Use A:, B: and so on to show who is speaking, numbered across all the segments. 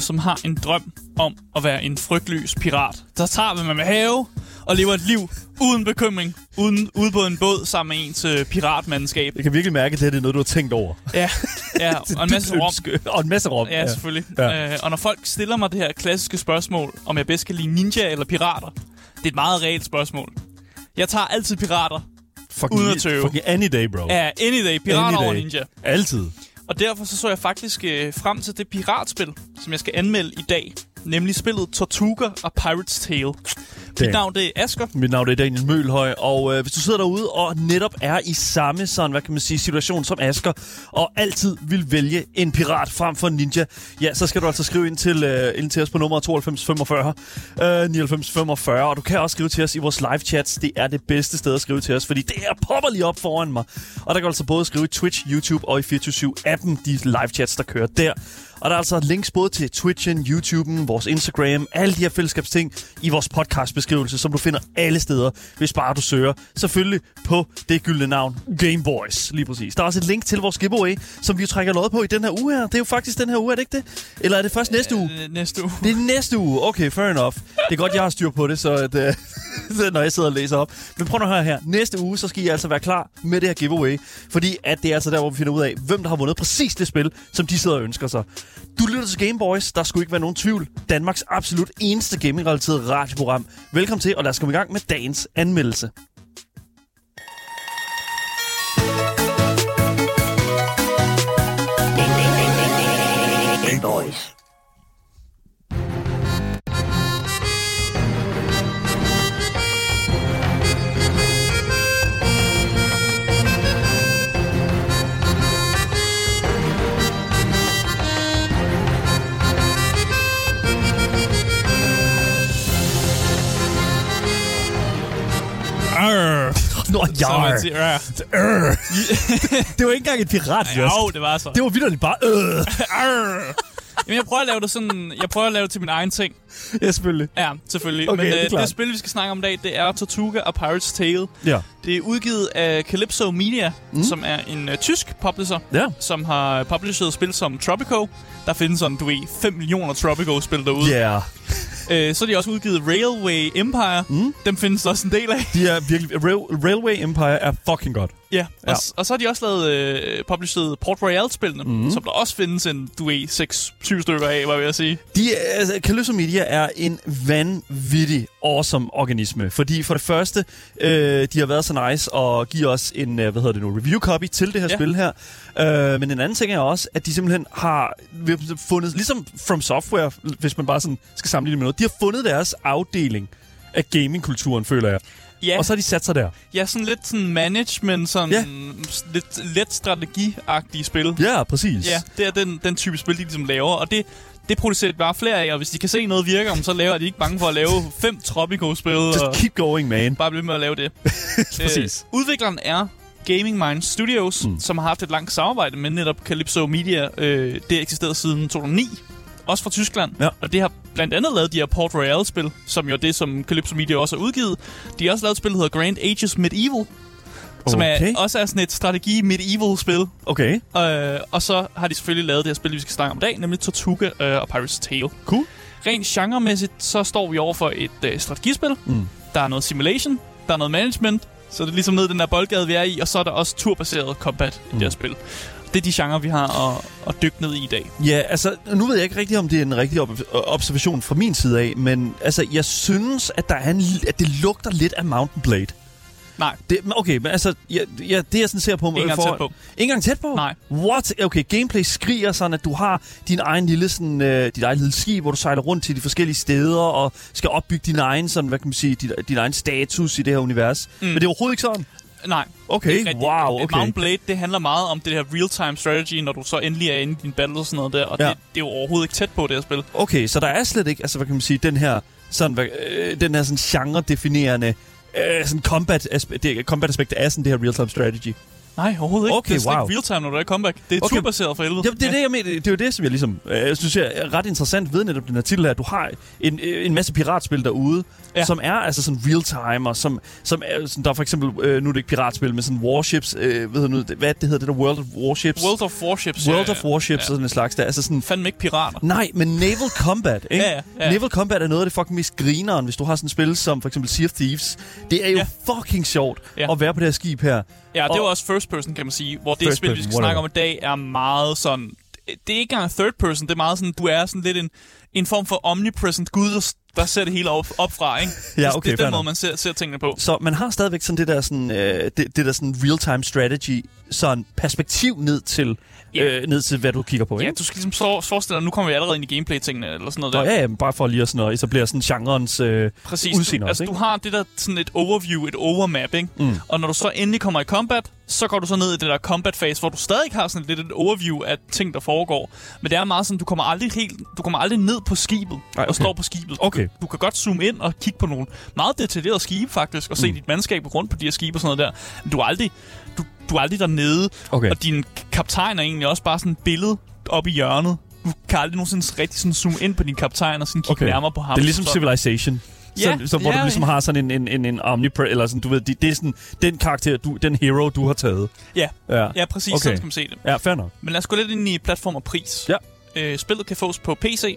A: derude, som har en drøm om at være en frygtløs pirat, der tager, hvad man vil have, og lever et liv uden bekymring, uden ude på en båd sammen med ens øh, piratmandskab.
B: Jeg kan virkelig mærke, at det er noget, du har tænkt over.
A: Ja, ja og en masse rom.
B: Og en masse rom.
A: Ja, selvfølgelig.
B: Ja.
A: Ja. Øh, og når folk stiller mig det her klassiske spørgsmål, om jeg bedst kan lide ninja eller pirater, det er et meget reelt spørgsmål. Jeg tager altid pirater.
B: Fucking,
A: Uden at tøve.
B: Fucking any day, bro.
A: Ja, any day. Pirater
B: Any
A: over
B: day.
A: ninja.
B: Altid.
A: Og derfor så, så jeg faktisk øh, frem til det piratspil, som jeg skal anmelde i dag. Nemlig spillet Tortuga og Pirate's Tale. Mit
B: Damn.
A: navn det er Asger.
B: Mit navn er Daniel Mølhøj, og øh, hvis du sidder derude og netop er i samme sådan, hvad kan man sige, situation som Asker, og altid vil vælge en pirat frem for en ninja, ja, så skal du altså skrive ind til, øh, ind til os på nummer 9245, øh, 9945, og du kan også skrive til os i vores live chats. Det er det bedste sted at skrive til os, fordi det her popper lige op foran mig. Og der kan du altså både skrive i Twitch, YouTube og i 24-7-appen, de live chats, der kører der. Og der er altså links både til Twitchen, YouTuben, vores Instagram, alle de her fællesskabsting i vores podcastbeskrivelse, som du finder alle steder, hvis bare du søger. Selvfølgelig på det gyldne navn, Gameboys, lige præcis. Der er også et link til vores giveaway, som vi jo trækker lod på i den her uge her. Det er jo faktisk den her uge, er det ikke det? Eller er det først næste uge?
A: Øh, næste uge.
B: Det er næste uge. Okay, fair enough. Det er godt, jeg har styr på det, så at, så når jeg sidder og læser op. Men prøv nu at høre her. Næste uge, så skal I altså være klar med det her giveaway. Fordi at det er altså der, hvor vi finder ud af, hvem der har vundet præcis det spil, som de sidder og ønsker sig. Du lytter til Gameboys. Der skulle ikke være nogen tvivl. Danmarks absolut eneste gaming-relateret radioprogram. Velkommen til, og lad os komme i gang med dagens anmeldelse.
C: Gameboys.
B: Nå,
A: som
B: ja.
A: man siger. Ja.
B: Øh. Det var ikke engang et pirat,
A: Jo, det var så.
B: Det var vidderligt bare... Øh.
A: Jamen, jeg prøver at lave det sådan... Jeg prøver at lave det til min egen ting.
B: Ja, selvfølgelig.
A: Ja, selvfølgelig.
B: Okay,
A: Men
B: det
A: øh, det spil, vi skal snakke om i dag, det er Tortuga og Pirate's Tale.
B: Ja.
A: Det er udgivet af Calypso Media, mm. som er en uh, tysk publisher,
B: Ja.
A: som har published spil som Tropico. Der findes sådan, du ved, 5 millioner Tropico-spil derude.
B: Ja. Yeah.
A: Øh, så har de også udgivet Railway Empire. Mm. Dem findes der også en del af.
B: De er virkelig... Rail, Railway Empire er fucking godt.
A: Ja,
B: Ja.
A: og, og så har de også lavet øh, published Port Royale-spillene, mm. som der også findes en, du ved, 6-7 stykker af, var jeg ved at sige.
B: De, altså, Calypso Media er en vanvittig awesome organisme. Fordi for det første, øh, de har været så nice og give os en, øh, hvad hedder det nu, review copy til det her
A: Ja.
B: spil her. Øh, men en anden ting er også, at de simpelthen har fundet, ligesom From Software, hvis man bare sådan skal sammenligne med noget, de har fundet deres afdeling af gamingkulturen, føler jeg.
A: Ja,
B: Og så har de sat sig der.
A: ja sådan lidt sådan management, sådan
B: Ja.
A: lidt let strategiagtige spil.
B: Ja, præcis.
A: Ja, det er den, den type spil, de ligesom laver, og det, det producerer de bare flere af, og hvis de kan se noget virker, så laver de ikke bange for at lave fem Tropico-spil,
B: Just
A: og
B: keep going, man.
A: bare blive med at lave det.
B: præcis.
A: Øh, udvikleren er Gaming Minds Studios, mm. som har haft et langt samarbejde med netop Calypso Media. Øh, det har eksisteret siden 2009, også fra Tyskland.
B: Ja.
A: Og det har blandt andet lavet de her Port Royale-spil, som jo er det, som Calypso Media også har udgivet. De har også lavet et spil, der hedder Grand Ages Medieval, som
B: Okay.
A: er, også er sådan et strategi-medieval-spil.
B: Okay,
A: Øh, og så har de selvfølgelig lavet det her spil, vi skal snakke om i dag, nemlig Tortuga øh, og Pirate's Tale.
B: cool.
A: Rent genremæssigt, så står vi over for et øh, strategispil.
B: Mm.
A: Der er noget simulation, der er noget management, så det er ligesom ned i den der boldgade, vi er i, og så er der også turbaseret combat mm. i det her spil. Det er de genrer, vi har at, at dykke ned i i dag.
B: Ja, altså, nu ved jeg ikke rigtigt, om det er en rigtig op- observation fra min side af, men altså, jeg synes, at, der er en, at det lugter lidt af Mountain Blade.
A: Nej,
B: Det, okay, men altså, ja, ja, det jeg sådan ser på...
A: Ikke engang tæt på.
B: Ikke engang tæt på?
A: Nej.
B: What? Okay, gameplay skriger sådan, at du har din egen lille, sådan, øh, dit eget lille skib, hvor du sejler rundt til de forskellige steder, og skal opbygge din egen, sådan, hvad kan man sige, din, din egen status i det her univers. Mm. Men det er overhovedet ikke sådan.
A: Nej.
B: Okay, wow,
A: Et
B: okay.
A: Mount Blade, det handler meget om det her real-time strategy, når du så endelig er inde i din battle og sådan noget der, og
B: Ja.
A: det, det er jo overhovedet ikke tæt på det her spil.
B: Okay, så der er slet ikke, altså hvad kan man sige, den her, sådan, hvad, øh, den her sådan genre-definerende øh, sådan combat, aspe- det, combat aspekt af sådan det her real-time strategy.
A: Nej, overhovedet ikke.
B: Okay,
A: det er
B: wow.
A: ikke real-time, når du er comeback. Det er
B: Okay.
A: turbaseret for helvede.
B: Jamen, det er det, jeg mener. Det er jo det, som jeg ligesom... Øh, jeg synes, jeg er ret interessant ved netop den her titel her. Du har en, øh, en masse piratspil derude, ja. Som er altså sådan real-time, og som, som er, sådan, der er for eksempel, øh, nu er det ikke piratspil, men sådan warships, øh, ved du nu, hvad det hedder, det der World of Warships?
A: World of Warships.
B: World
A: ja,
B: of Warships, ja.
A: Ja.
B: sådan en slags der. Altså sådan,
A: Fandme ikke pirater.
B: Nej, men Naval Combat, ikke?
A: Ja, ja, ja.
B: Naval Combat er noget af det fucking mest grineren, hvis du har sådan et spil som for eksempel Sea of Thieves. Det er jo
A: Ja.
B: fucking sjovt
A: Ja.
B: at være på det her skib her.
A: Ja, det
B: Og-
A: jo også first person, kan man sige. Hvor det spil, vi
B: person,
A: skal snakke om
B: whatever.
A: i dag, er meget sådan... Det er ikke engang third person, det er meget sådan, du er sådan lidt en, en form for omnipresent gud, der, der ser det hele op, op fra, ikke?
B: Ja,
A: Det-
B: okay,
A: det er
B: fair
A: den måde, man ser, ser tingene på.
B: Så man har stadigvæk sådan det der sådan øh, det, det der sådan real-time strategy, sådan perspektiv ned til
A: Ja.
B: øh, ned til hvad du kigger på,
A: Ja,
B: ikke?
A: du skal ligesom så, forestille dig, nu kommer vi allerede ind i gameplay-tingene, eller sådan noget
B: Nå,
A: der.
B: ja, ja, men bare for lige at, sådan at etablere sådan genrens øh,
A: Præcis.
B: udseende
A: Du,
B: også,
A: altså,
B: ikke?
A: du har det der sådan et overview, et overmap, ikke?
B: Mm.
A: Og når du så endelig kommer i combat, så går du så ned i det der combat phase, hvor du stadig har sådan lidt et overview af ting, der foregår. Men det er meget sådan, du kommer aldrig helt, du kommer aldrig ned på skibet
B: Ej,
A: og
B: okay.
A: står på skibet.
B: Okay.
A: Du kan godt zoome ind og kigge på nogle meget detaljerede skibe faktisk, og se
B: Mm.
A: dit mandskab rundt på de her skibe og sådan noget der. Men du er aldrig, du, du er aldrig dernede,
B: Okay.
A: og din kaptajn er egentlig også bare sådan et billede op i hjørnet. Du kan aldrig nogensinde rigtig sådan zoome ind på din kaptajn og sådan kigge
B: Okay.
A: nærmere på ham.
B: Det er ligesom
A: så,
B: Civilization.
A: Ja,
B: så, så, hvor
A: ja,
B: du ligesom har sådan en, en, en, en omnipre, eller sådan, du ved, det, det er sådan den karakter, du, den hero, du har taget.
A: Ja,
B: Ja,
A: ja præcis,
B: okay.
A: sådan skal man se det.
B: ja fair nok.
A: Men lad os gå lidt ind i platform og pris.
B: Ja.
A: Øh, spillet kan fås på PC.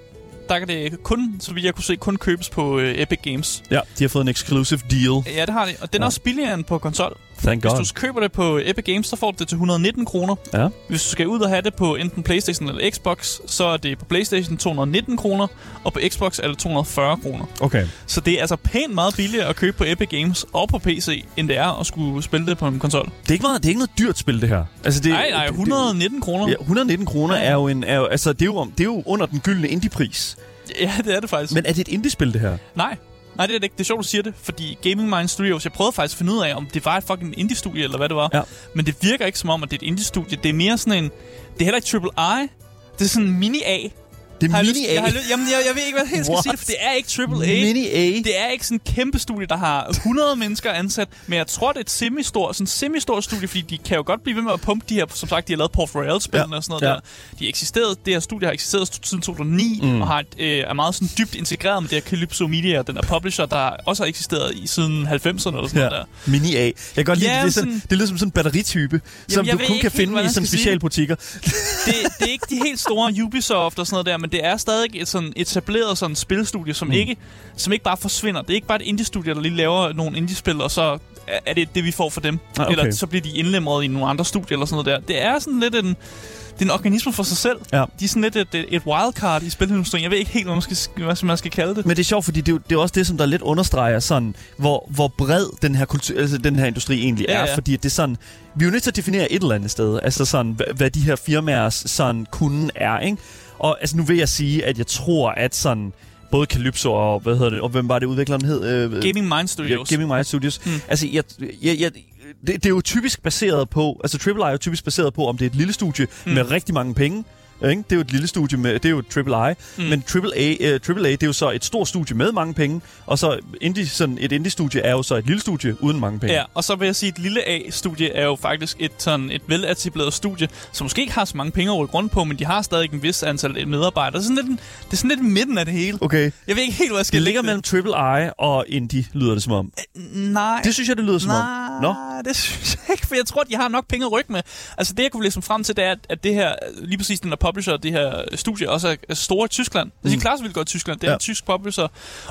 A: Der kan det kun, så vidt jeg kunne se, kun købes på øh, Epic Games.
B: Ja, de har fået en exclusive deal.
A: Ja, det har det. Og den er
B: Ja.
A: også billigere end på konsol.
B: Thank
A: Hvis
B: God.
A: du køber det på Epic Games, så får du det til 119 kroner.
B: Ja.
A: Hvis du skal ud og have det på enten Playstation eller Xbox, så er det på Playstation 219 kroner, og på Xbox er det 240 kroner.
B: Okay.
A: Så det er altså pænt meget billigere at købe på Epic Games og på PC, end det er at skulle spille det på en konsol.
B: Det er ikke, meget, det er ikke noget dyrt spil, det her. Altså, det,
A: Nej, nej,
B: det-
A: 119 kroner.
B: Ja, 119 kroner
A: Ja.
B: er jo en... Er jo, altså, det er jo, det er jo under den gyldne indie-pris.
A: Ja, det er det faktisk.
B: Men er det et indie-spil, det her?
A: Nej. Nej, det er det ikke. Det er sjovt, du siger det, fordi Gaming Mind Studios, jeg prøvede faktisk at finde ud af, om det var et fucking indie-studie, eller hvad det var.
B: Ja.
A: Men det virker ikke som om, at det er et indie-studie. Det er mere sådan en... Det er heller ikke triple I. Det er sådan en mini-A.
B: Det er
A: Har jeg
B: mini
A: lyst-
B: A.
A: Jeg, har lyst- jamen, jeg, jeg ved ikke, hvad jeg skal
B: What?
A: sige det, for det er ikke triple A.
B: Mini A.
A: Det er ikke sådan en kæmpe studie, der har 100 mennesker ansat, men jeg tror, det er et semi-stor, sådan semi-stor studie, fordi de kan jo godt blive ved med at pumpe de her, som sagt, de har lavet Port Royale-spillene
B: Ja,
A: og sådan noget
B: ja.
A: der. De har eksisteret, det her studie har eksisteret siden 2009,
B: Mm.
A: og har et, øh, er meget sådan dybt integreret med det her Calypso Media, den der publisher, der også har eksisteret i siden 90'erne eller sådan
B: Ja.
A: noget der.
B: Mini A. Jeg kan godt lide,
A: Ja,
B: det, det, er sådan,
A: sådan-
B: det lyder som sådan en batteritype, som
A: jeg
B: du kun kan finde i sådan specialbutikker.
A: det, det er ikke de helt store Ubisoft og sådan noget der, men det er stadig et sådan etableret sådan spilstudie, som,
B: Mm.
A: ikke, som ikke bare forsvinder. Det er ikke bare et indie-studie, der lige laver nogle indie-spil, og så er- det det, vi får for dem.
B: Ah, okay.
A: Eller så bliver de indlemret i nogle andre studier eller sådan noget der. Det er sådan lidt en... Det er en organisme for sig selv.
B: Ja.
A: De er sådan lidt et, et, wildcard i spilindustrien. Jeg ved ikke helt, hvad man skal, hvad man skal kalde det.
B: Men det er sjovt, fordi det er, jo, det er også det, som der lidt understreger sådan, hvor, hvor bred den her, kultur, altså den her industri egentlig
A: Ja,
B: er.
A: ja.
B: Fordi det er sådan, vi er jo nødt til at definere et eller andet sted, altså sådan, hvad, hvad de her firmaers sådan, kunden er, ikke? Og altså, nu vil jeg sige, at jeg tror, at sådan, både Calypso og, hvad hedder det, og hvem var det udvikleren hed? Øh,
A: Gaming Mind Studios.
B: Ja, Gaming Mind Studios. Mm. Altså, jeg, jeg, jeg, det, det er jo typisk baseret på, altså AAA er jo typisk baseret på, om det er et lille studie. Mm. med rigtig mange penge. Ikke? Det er jo et lille studie med, det er jo et AAA. Mm.
A: Mm.
B: Men AAA, uh, AAA, det er jo så et stort studie med mange penge, og så indie, sådan et indie-studie er jo så et lille studie uden mange penge.
A: Ja, og så vil jeg sige, at et lille A-studie er jo faktisk et, sådan, et veletableret studie, som måske ikke har så mange penge at rykke rundt på, men de har stadig en vis antal medarbejdere. Det er sådan lidt, det er sådan lidt i midten af det hele.
B: Okay.
A: Jeg ved ikke helt, hvor jeg skal
B: Det ligger
A: lægge
B: mellem AAA og indie, lyder det som om.
A: Nej.
B: Det synes jeg, det lyder som om.
A: Nej,
B: Nå.
A: det synes jeg ikke, for jeg tror, de har nok penge at rykke med. Altså det, jeg kunne læse frem til, det er, at- at det her, lige præcis den der publisher, det her studie, også er- store i Tyskland. Altså, de
B: Mm.
A: klarer sig vildt godt i Tyskland. Det er
B: Ja.
A: en tysk publisher,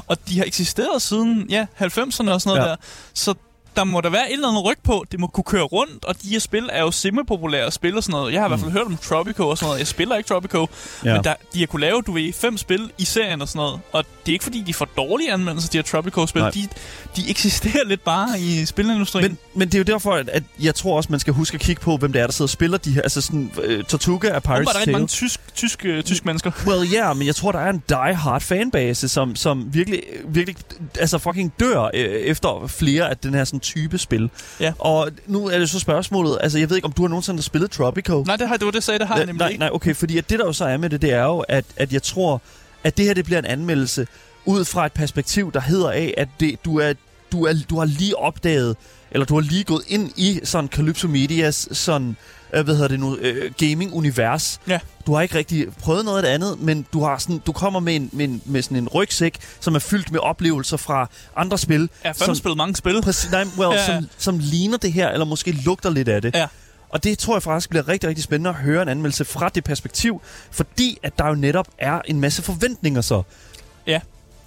A: og de har eksisteret siden ja, 90'erne og sådan noget
B: ja.
A: der. Så der må der være et eller andet ryg på. Det må kunne køre rundt, og de her spil er jo semi-populære spil og sådan noget. Jeg har i hvert fald hørt om Tropico og sådan noget. Jeg spiller ikke Tropico,
B: Mm. Ja.
A: men der, de har kunne lave, du ved, fem spil i serien og sådan noget. Og det er ikke fordi, de får dårlige anmeldelser, de her Tropico-spil.
B: Nej.
A: De, de eksisterer lidt bare i spilindustrien.
B: Men, men det er jo derfor, at, jeg tror også, man skal huske at kigge på, hvem det er, der sidder og spiller de her. Altså sådan, uh, Tortuga er Pirates
A: var der rigtig
B: Tale.
A: mange tysk, tysk, øh, tysk mennesker.
B: Well, ja, yeah, men jeg tror, der er en die-hard fanbase, som, som virkelig, virkelig altså fucking dør øh, efter flere af den her sådan type spil.
A: Ja.
B: Og nu er det så spørgsmålet, altså jeg ved ikke, om du har nogensinde spillet Tropico?
A: Nej, det, har, var det, sagde, det har jeg nemlig
B: nej,
A: ikke.
B: nej, okay, fordi at det der jo så er med det, det er jo, at, at jeg tror, at det her det bliver en anmeldelse ud fra et perspektiv, der hedder af, at det, du er du, er, du har lige opdaget, eller du har lige gået ind i sådan Calypso Medias sådan, øh, hvad hedder det nu, øh, gaming-univers.
A: Ja.
B: Du har ikke rigtig prøvet noget andet, men du, har sådan, du kommer med, en, med, en, med sådan en rygsæk, som er fyldt med oplevelser fra andre spil.
A: Har
B: som,
A: spillet mange spil.
B: præcis, nej, well,
A: Ja, ja.
B: som, som ligner det her, eller måske lugter lidt af det.
A: Ja.
B: Og det tror jeg faktisk bliver rigtig, rigtig spændende at høre en anmeldelse fra det perspektiv, fordi at der jo netop er en masse forventninger så.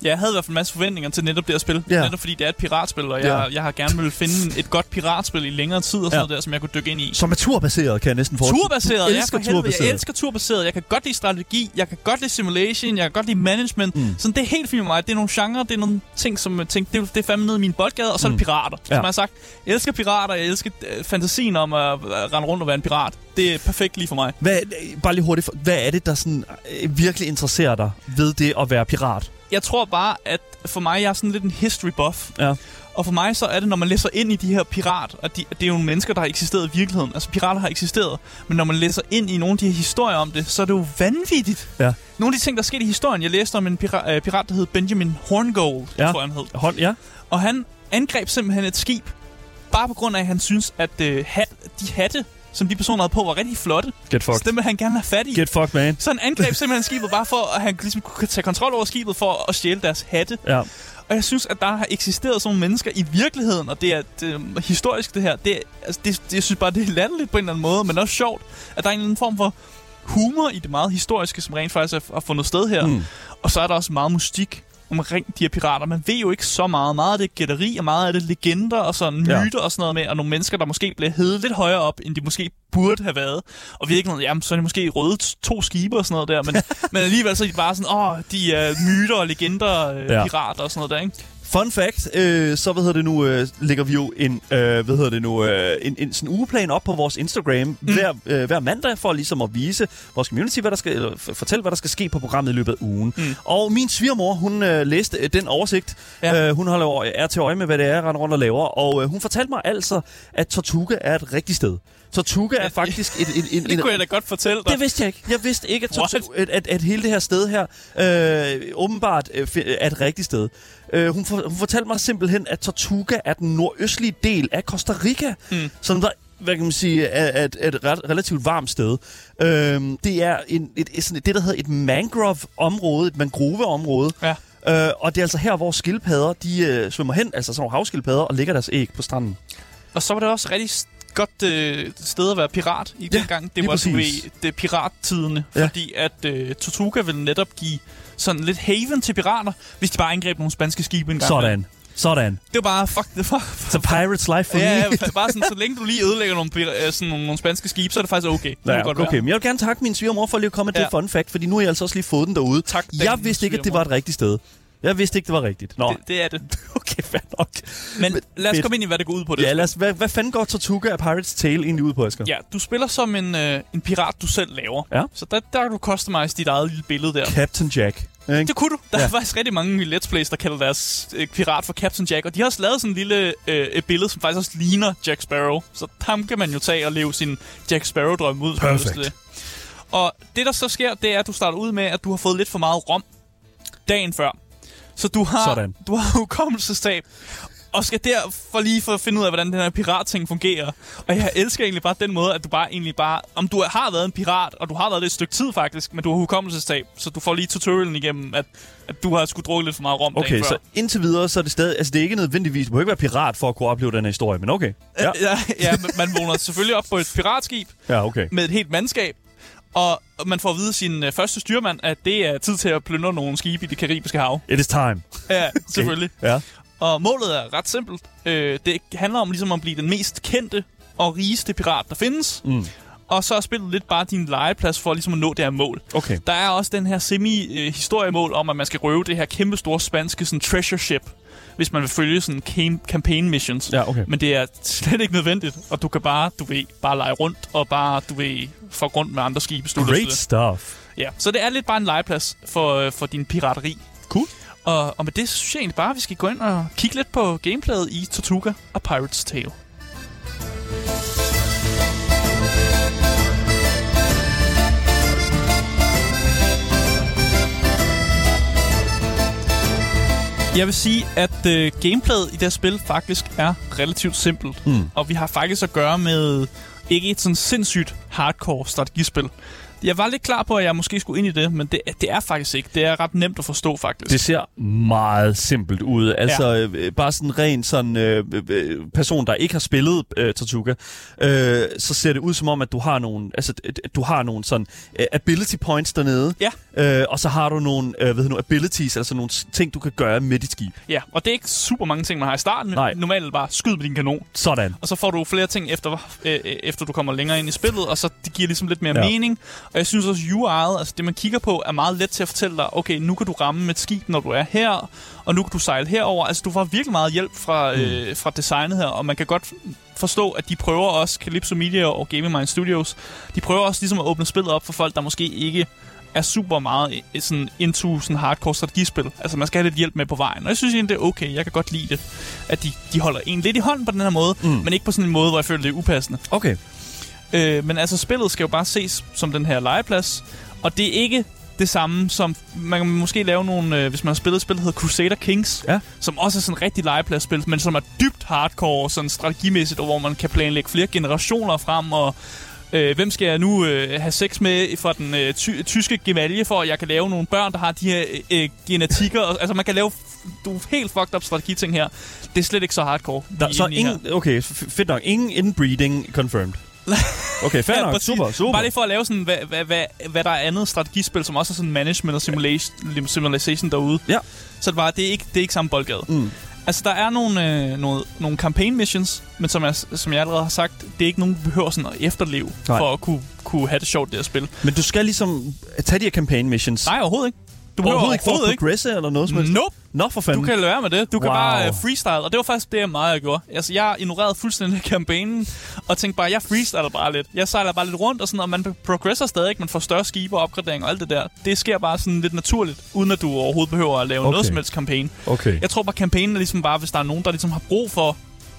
A: Ja. Jeg havde i hvert fald en masse forventninger til netop det her spil.
B: Ja.
A: Netop fordi det er et piratspil, og jeg,
B: Ja.
A: jeg har gerne vil finde et godt piratspil i længere tid og sådan
B: Ja.
A: noget der, som jeg kunne dykke ind i.
B: Som er turbaseret, kan jeg næsten forestille
A: Turbaseret,
B: Jeg elsker
A: for
B: turbaseret.
A: Jeg elsker turbaseret. Jeg kan godt lide strategi, jeg kan godt lide simulation, jeg kan godt lide management.
B: Mm.
A: Sådan, det er helt fint med mig. Det er nogle genrer, det er nogle ting, som jeg tænker, det, det er fandme nede i min boldgade, og så er det
B: Mm.
A: pirater.
B: Ja.
A: Som jeg har sagt, jeg elsker pirater, jeg elsker øh, fantasien om at, at rende rundt og være en pirat. Det er perfekt lige for mig.
B: Hvad, øh, bare lige hurtigt, hvad er det, der sådan, øh, virkelig interesserer dig ved det at være pirat?
A: Jeg tror bare, at for mig, jeg er sådan lidt en history buff.
B: Ja.
A: Og for mig så er det, når man læser ind i de her pirat, og de, det er jo nogle mennesker, der har eksisteret i virkeligheden. Altså pirater har eksisteret. Men når man læser ind i nogle af de her historier om det, så er det jo vanvittigt.
B: Ja.
A: Nogle af de ting, der skete i historien. Jeg læste om en pirat, øh, pirat der hed Benjamin Horngold,
B: Ja.
A: ja. tror jeg, han hed.
B: Hold, ja.
A: Og han angreb simpelthen et skib, bare på grund af, at han synes, at øh, hat, de hatte, som de personer havde på, var rigtig flotte.
B: Get
A: Så
B: fucked.
A: dem vil han gerne have fat i.
B: Get fucked, man.
A: Så han angreb simpelthen skibet bare for, at han ligesom kunne tage kontrol over skibet for at stjæle deres hatte.
B: Ja.
A: Og jeg synes, at der har eksisteret sådan nogle mennesker i virkeligheden, og det er, det er historisk det her. Det, altså, det, det, jeg synes bare, det er latterligt på en eller anden måde, men også sjovt, at der er en eller anden form for humor i det meget historiske, som rent faktisk har fundet sted her.
B: Mm.
A: Og så er der også meget mystik omkring de her pirater. Man ved jo ikke så meget. Meget af det er gætteri, og meget af det er legender og sådan
B: Ja.
A: myter og sådan noget med, og nogle mennesker, der måske bliver hævet lidt højere op, end de måske burde have været. Og vi ikke noget, jamen, så er de måske røde to skibe og sådan noget der, men, men alligevel så er de bare sådan, åh, de er myter og legender, øh,
B: Ja.
A: ja. pirater og sådan noget der, ikke?
B: Fun fact, øh, så hvad hedder det nu, øh, lægger vi jo en, øh, hvad hedder det nu, øh, en, en sådan ugeplan op på vores Instagram mm. hver, øh, hver mandag for ligesom at vise vores community, hvad der skal, eller fortælle, hvad der skal ske på programmet i løbet af ugen. Mm. Og min svigermor, hun øh, læste øh, den oversigt. Ja. Øh, hun holder over- er til øje med, hvad det er, jeg render rundt og laver. Og øh, hun fortalte mig altså, at Tortuga er et rigtigt sted. Tortuga er faktisk et, et, et,
A: Det kunne jeg da godt fortælle dig.
B: det vidste jeg ikke. Jeg vidste ikke, at,
A: What?
B: Tortu- at, at, at hele det her sted her øh, åbenbart øh, er et rigtigt sted. Øh, hun, for, hun fortalte mig simpelthen, at Tortuga er den nordøstlige del af Costa Rica, mm. som der hvad kan man sige, er, er, et, et ret, relativt varmt sted. Øhm, det er en, et, sådan, det, der hedder et mangrove-område, et mangroveområde.
A: Ja.
B: Øh, og det er altså her, hvor skildpadder, de øh, svømmer hen, altså sådan nogle havskildpadder, og lægger deres æg på stranden.
A: Og så var det også rigtig godt øh, sted at være pirat i
B: Ja,
A: den gang. Det
B: lige
A: var du ved, det pirattidene,
B: Ja.
A: fordi at øh, Tortuga ville netop give sådan lidt haven til pirater, hvis de bare angreb nogle spanske skibe en gang.
B: Sådan. Sådan.
A: Det var bare, fuck, det var...
B: It's a pirate's life for
A: Ja,
B: me.
A: ja, bare sådan, så længe du lige ødelægger nogle, øh, sådan nogle, nogle spanske skibe, så er det faktisk okay. Det
B: Ja,
A: godt
B: okay.
A: være.
B: Men jeg vil gerne takke min svigermor for lige at komme med ja. Det fun fact, fordi nu har jeg altså også lige fået den derude.
A: Tak,
B: Jeg vidste ikke, at det var et rigtigt sted. Jeg vidste ikke, det var rigtigt. Nå,
A: Det, det er det.
B: okay, fair nok.
A: Men lad os
B: fedt.
A: komme ind i, hvad det går ud på. Det
B: Ja, lad os, hvad, hvad fanden går Tortuga af Pirates Tale egentlig ud på, Asger?
A: Ja, du spiller som en, øh, en pirat, du selv laver.
B: Ja.
A: Så der, der kan du customize dit eget lille billede der.
B: Captain Jack. Ikke?
A: Det kunne du. Der
B: Ja.
A: er faktisk rigtig mange Let's Plays, der kalder deres øh, pirat for Captain Jack. Og de har også lavet sådan en lille øh, et billede, som faktisk også ligner Jack Sparrow. Så ham kan man jo tage og leve sin Jack Sparrow-drøm ud. Det. Og det, der så sker, det er, at du starter ud med, at du har fået lidt for meget rom dagen før. Så du har,
B: Sådan.
A: du har hukommelsestab. Og skal derfor lige for at finde ud af, hvordan den her piratting fungerer. Og jeg elsker egentlig bare den måde, at du bare egentlig bare... Om du har været en pirat, og du har været det et stykke tid faktisk, men du har hukommelsestab, så du får lige tutorialen igennem, at, at du har skulle drukke lidt for meget rom
B: Okay,
A: før.
B: så indtil videre, så er det stadig... Altså, det er ikke nødvendigvis... Du må ikke være pirat for at kunne opleve den her historie, men okay. Ja,
A: Ja, ja, ja man vågner selvfølgelig op på et piratskib
B: ja okay.
A: med et helt mandskab, og man får at vide sin øh, første styrmand, at det er tid til at plyndre nogle skibe i det karibiske hav.
B: It is time.
A: Ja, selvfølgelig.
B: Ja.
A: Og målet er ret simpelt. Øh, det handler om ligesom at blive den mest kendte og rigeste pirat, der findes.
B: Mm.
A: Og så er spillet lidt bare din legeplads for ligesom at nå det her mål.
B: Okay.
A: Der er også den her semi-historiemål om, at man skal røve det her kæmpe store spanske sådan, treasure ship, hvis man vil følge sådan cam- campaign missions.
B: Ja, okay.
A: Men det er slet ikke nødvendigt, og du kan bare, du ved, bare lege rundt, og bare, du ved, få rundt med andre skibe.
B: Great stuff.
A: Ja, så det er lidt bare en legeplads for, øh, for din pirateri.
B: Cool.
A: Og, og med det, så synes jeg egentlig bare, at vi skal gå ind og kigge lidt på gameplayet i Tortuga og Pirate's Tale. Jeg vil sige, at øh, gameplayet i det her spil faktisk er relativt simpelt.
B: Mm.
A: Og vi har faktisk at gøre med ikke et sådan sindssygt hardcore strategispil. Jeg var lidt klar på, at jeg måske skulle ind i det, men det, det er faktisk ikke. Det er ret nemt at forstå, faktisk.
B: Det ser meget simpelt ud. Altså, ja. øh, bare sådan ren sådan, øh, øh, person, der ikke har spillet øh, Tortuga, øh, så ser det ud som om, at du har nogle, altså, du har nogle sådan øh, ability points dernede,
A: Ja.
B: øh, og så har du nogle øh, hvad nu, abilities, altså nogle ting, du kan gøre med dit skib.
A: Ja, og det er ikke super mange ting, man har i starten.
B: Nej.
A: Normalt er det bare skyd med din kanon.
B: Sådan.
A: Og så får du flere ting efter, øh, øh, efter du kommer længere ind i spillet, og så det giver ligesom lidt mere
B: ja.
A: mening. Og jeg synes også, UI'et, altså det man kigger på, er meget let til at fortælle dig, okay, nu kan du ramme med et skib, når du er her, og nu kan du sejle herover. Altså du får virkelig meget hjælp fra,
B: Mm.
A: øh, fra designet her, og man kan godt forstå, at de prøver også, Calypso Media og Gaming Mind Studios, de prøver også ligesom at åbne spillet op for folk, der måske ikke er super meget sådan into sådan hardcore strategispil. Altså man skal have lidt hjælp med på vejen. Og jeg synes egentlig, det er okay. Jeg kan godt lide det, at de, de holder en lidt i hånden på den her måde,
B: mm.
A: men ikke på sådan en måde, hvor jeg føler, det er upassende.
B: Okay.
A: Øh, men altså, spillet skal jo bare ses som den her legeplads, og det er ikke det samme som... Man kan måske lave nogle... Øh, hvis man har spillet et spil, der hedder Crusader Kings,
B: Ja.
A: som også er sådan en rigtig legepladsspil, men som er dybt hardcore, sådan strategimæssigt, og hvor man kan planlægge flere generationer frem, og øh, hvem skal jeg nu øh, have sex med fra den øh, ty- tyske gevalje, for at jeg kan lave nogle børn, der har de her øh, genetikker. Og, altså, man kan lave du helt fucked up strategiting her. Det er slet ikke så hardcore.
B: Der,
A: er
B: så
A: inde i her.
B: ingen, okay, fedt nok. Ingen inbreeding confirmed. Okay, fair nok. Super, super.
A: Bare lige for at lave sådan, hvad, hvad, hvad, hvad der er andet strategispil, som også er sådan management og simulation, simulation derude.
B: Ja.
A: Så det, var, det, er ikke, det er ikke samme boldgade.
B: Mm.
A: Altså, der er nogle, øh, nogle, nogle campaign missions, men som jeg, som jeg allerede har sagt, det er ikke nogen, du behøver sådan at efterleve.
B: Nej.
A: for at kunne, kunne have det sjovt, det at spille.
B: Men du skal ligesom tage de her campaign missions.
A: Nej, overhovedet ikke. Du behøver
B: overhovedet ikke for at
A: ikke.
B: progresse eller noget som helst.
A: Nope.
B: Nå, for
A: Du
B: fanden.
A: kan lade være med det. Du kan
B: Wow.
A: bare uh, freestyle, og det var faktisk det, jeg meget jeg gjorde. Altså, jeg ignorerede fuldstændig campaignen, og tænkte bare, jeg freestyler bare lidt. Jeg sejler bare lidt rundt, og, sådan, og man progresser stadig, man får større skibe og opgradering og alt det der. Det sker bare sådan lidt naturligt, uden at du overhovedet behøver at lave
B: Okay.
A: noget som helst campaign.
B: Okay.
A: Jeg tror bare, campaignen er ligesom bare, hvis der er nogen, der ligesom har brug for,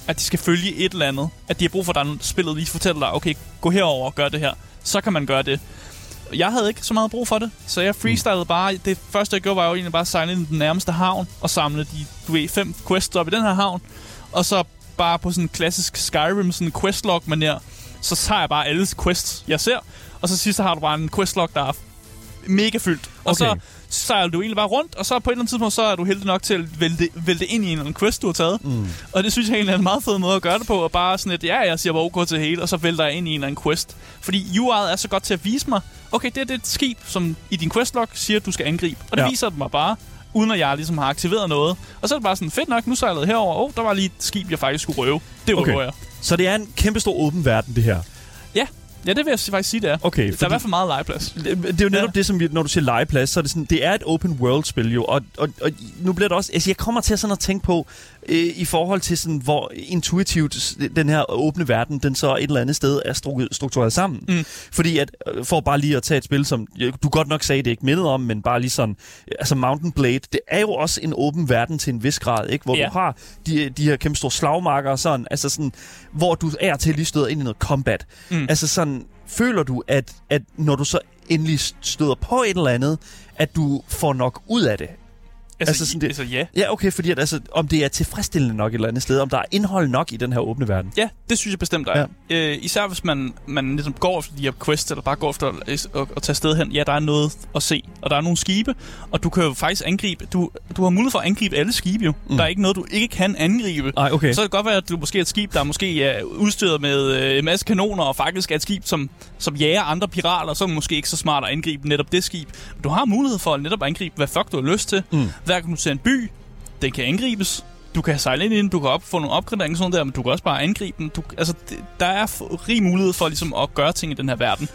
A: at de skal følge et eller andet. At de har brug for, at der er spillet lige fortæller dig, okay, gå herover og gør det her. Så kan man gøre det. Jeg havde ikke så meget brug for det, så jeg freestylede bare. Det første, jeg gjorde, var jo egentlig bare at sejle ind i den nærmeste havn og samle de, du ved, fem quests op i den her havn. Og så bare på sådan en klassisk Skyrim, sådan en questlog manér så tager jeg bare alle quests, jeg ser. Og så sidst har du bare en questlog, der er mega fyldt. Og
B: Okay.
A: så sejler du egentlig bare rundt, og så på et eller andet tidspunkt, så er du heldig nok til at vælte, vælte ind i en eller anden quest, du har taget.
B: Mm.
A: Og det synes jeg egentlig er en meget fed måde at gøre det på, og bare sådan et, ja, jeg siger bare ok til hele, og så vælter jeg ind i en eller anden quest. Fordi UI'et er så godt til at vise mig, okay, det er det skib, som i din questlog siger, at du skal angribe. Og det
B: Ja.
A: ja. viser det mig bare, uden at jeg ligesom har aktiveret noget. Og så er det bare sådan, fedt nok, nu sejlede jeg herover. Åh, oh, der var lige et skib, jeg faktisk skulle røve. Det var
B: Okay.
A: jeg.
B: Så det er en kæmpe stor åben verden, det her.
A: Ja, det vil jeg faktisk sige, det er.
B: Okay,
A: Der er i hvert fald meget legeplads.
B: Det, det er jo netop ja.
A: Ja.
B: det, som vi, når du siger legeplads, så er det sådan, det er et open world spil jo, og, og, og nu bliver det også, altså jeg kommer til sådan at tænke på, øh, i forhold til sådan, hvor intuitivt den her åbne verden, den så et eller andet sted er stru- struktureret sammen.
A: Mm.
B: Fordi at, øh, for bare lige at tage et spil, som du godt nok sagde, det ikke mindet om, men bare lige sådan, øh, altså Mountain Blade, det er jo også en åben verden til en vis grad, ikke? Hvor
A: Ja.
B: du har de, de her kæmpe store slagmarker og sådan, altså sådan, hvor du er til lige støder ind i noget combat.
A: Mm.
B: Altså sådan, føler du, at, at når du så endelig støder på et eller andet, at du får nok ud af det?
A: Altså,
B: Altså sådan det-
A: altså ja.
B: Ja, okay, fordi at, altså, om det er tilfredsstillende nok et eller andet sted, om der er indhold nok i den her åbne verden.
A: Ja, det synes jeg bestemt der er. Ja. Øh, især hvis man, man ligesom går efter de her quests, eller bare går efter at, at, at tage sted hen. Ja, der er noget at se, og der er nogle skibe, og du kan jo faktisk angribe... Du, du har mulighed for at angribe alle skibe jo.
B: Mm.
A: Der er ikke noget, du ikke kan angribe.
B: Nej, okay.
A: Så kan det godt være, at du måske er et skib, der måske er udstyret med øh, en masse kanoner, og faktisk er et skib, som, som jager andre pirater, så er måske ikke så smart at angribe netop det skib. Du har mulighed for at netop angribe, hvad fuck du har lyst til.
B: Mm.
A: Hver gang du ser en by, den kan angribes. Du kan sejle ind i den, du kan op, få nogle opgraderinger og sådan der, men du kan også bare angribe den. Du, altså, det, der er rig mulighed for ligesom, at gøre ting i den her verden.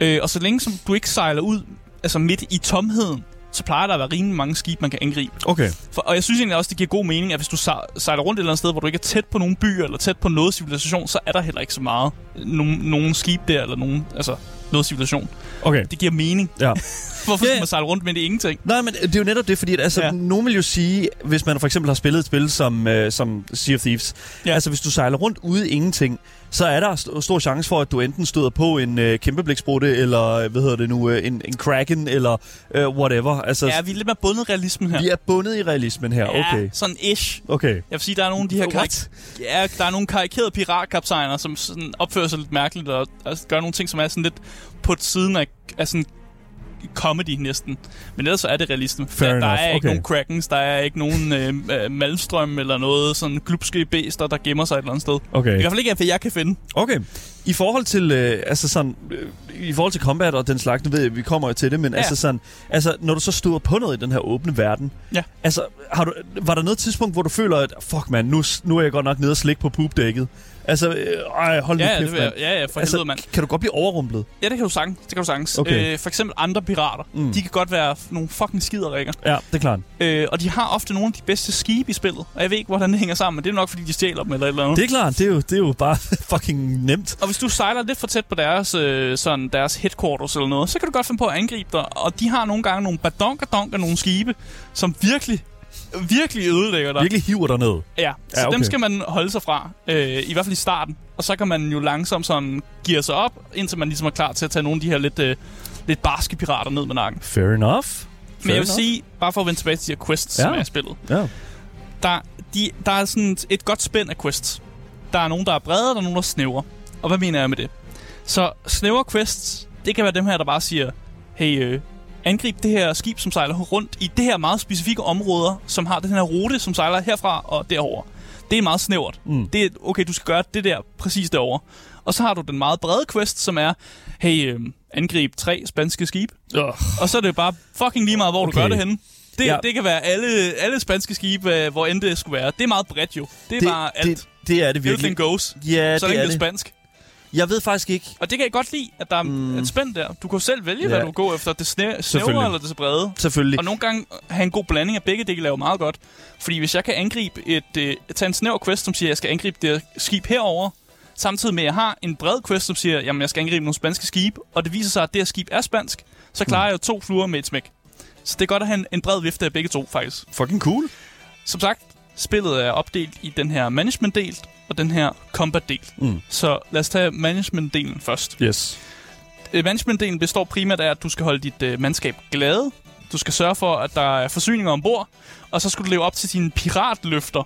A: Øh, og så længe som du ikke sejler ud altså midt i tomheden, så plejer der at være rimelig mange skibe, man kan angribe.
B: Okay.
A: For, og jeg synes egentlig også, det giver god mening, at hvis du sej- sejler rundt et eller andet sted, hvor du ikke er tæt på nogen byer, eller tæt på noget civilisation, så er der heller ikke så meget nogen, nogen skib der, eller nogen, altså, noget civilisation.
B: Okay.
A: Det giver mening.
B: Ja.
A: Hvorfor skal man sejle rundt med det ingenting?
B: Nej, men det er jo netop det, fordi at, altså, ja. Nogen vil jo sige, hvis man for eksempel har spillet et spil som, øh, som Sea of Thieves, ja. Altså hvis du sejler rundt ude ingenting, så er der st- stor chance for, at du enten støder på en øh, kæmpe blæksprutte, eller øh, hvad hedder det nu, øh, en, en kraken, eller øh, whatever. Altså,
A: Ja, vi er lidt mere bundet realismen her.
B: vi er bundet i realismen her.
A: Ja,
B: Okay.
A: sådan ish.
B: Okay.
A: Jeg vil sige, der er nogle af de her karik- ja, der er nogle karikerede piratkaptajner, som sådan opfører sig lidt mærkeligt og, og gør nogle ting, som er sådan lidt på siden af, af sådan comedy næsten. Men ellers så er det realisme.
B: Fair
A: der, der er ikke
B: okay.
A: nogen krakens, der er ikke nogen øh, øh, malstrøm eller noget sådan glupske bæster, der gemmer sig et eller andet sted.
B: Okay.
A: I hvert fald ikke, hvad jeg kan finde.
B: Okay. I forhold til øh, altså sådan øh, i forhold til combat og den slags, nu ved jeg, vi kommer jo til det, men ja. Altså sådan, altså når du så støder på noget i den her åbne verden,
A: Ja.
B: altså har du var der noget tidspunkt, hvor du føler at fuck man, nu nu er jeg godt nok nede og slikke på poopdækket. Altså, øh, ej, hold nu
A: Ja,
B: kæft, mand.
A: ja, ja, for
B: altså,
A: helvede, mand.
B: kan du godt blive overrumplet?
A: Ja, det kan du sagtens. Det kan du sagtens.
B: Okay.
A: Øh, for eksempel andre pirater.
B: Mm.
A: De kan godt være nogle fucking skiderikker.
B: Ja, det er klart.
A: Øh, og de har ofte nogle af de bedste skibe i spillet. Og jeg ved ikke, hvordan det hænger sammen, men det er nok, fordi de stjæler dem eller et eller andet.
B: Det er klart, det er jo, det er jo bare fucking nemt.
A: Og hvis du sejler lidt for tæt på deres, øh, sådan deres headquarters eller noget, så kan du godt finde på at angribe dig. Og de har nogle gange nogle badonker nogle skibe, som virkelig, virkelig ødelægger dig.
B: Virkelig hiver dig ned.
A: Ja, så
B: Ja, okay.
A: dem skal man holde sig fra. Øh, I hvert fald i starten. Og så kan man jo langsomt sådan geare sig op, indtil man ligesom er klar til at tage nogle af de her lidt, øh, lidt barske pirater ned med nakken.
B: Fair enough.
A: Men jeg vil sige, bare for at vende tilbage til de her quests,
B: Ja.
A: som er i spillet.
B: Ja.
A: Der, de, der er sådan et godt spænd af quests. Der er nogen, der er brede, og der er nogen, der er snævre. Og hvad mener jeg med det? Så snævre quests, det kan være dem her, der bare siger, hey, øh, angrib det her skib, som sejler rundt i det her meget specifikke områder, som har den her rute, som sejler herfra og derover. Det er meget snævert.
B: Mm.
A: Det er, okay, du skal gøre det der præcis derover. Og så har du den meget brede quest, som er, hey, øh, angrib tre spanske skib.
B: Uh,
A: Og så er det bare fucking lige meget, hvor okay. Du gør det henne. Det,
B: Ja.
A: det kan være alle, alle spanske skibe, øh, hvor end det skulle være. Det er meget bredt jo. Det er
B: det,
A: bare alt.
B: det, det er det virkelig.
A: Everything goes.
B: Ja,
A: så
B: det er
A: det er
B: det.
A: spansk.
B: Jeg ved faktisk ikke.
A: Og det kan jeg godt lide, at der er
B: Mm.
A: mm. et spænd der. Du kan selv vælge,
B: Ja.
A: hvad du går efter. Det snæ- snævre eller det brede.
B: Selvfølgelig.
A: Og nogle gange have en god blanding af begge dele laver meget godt. Fordi hvis jeg kan angribe et... Øh, tage en snæver quest, som siger, at jeg skal angribe det skib herover, samtidig med, at jeg har en bred quest, som siger, at jeg skal angribe nogle spanske skib, og det viser sig, at det her skib er spansk, så klarer jeg jo to fluer med et smæk. Så det er godt at have en, en bred vifte af begge to, faktisk.
B: Fucking cool.
A: Som sagt, spillet er opdelt i den her management-del og den her combat-del.
B: Mm.
A: Så lad os tage management-delen først.
B: Yes.
A: Øh, Management-delen består primært af, at du skal holde dit øh, mandskab glade. Du skal sørge for, at der er forsyninger ombord. Og så skal du leve op til dine piratløfter.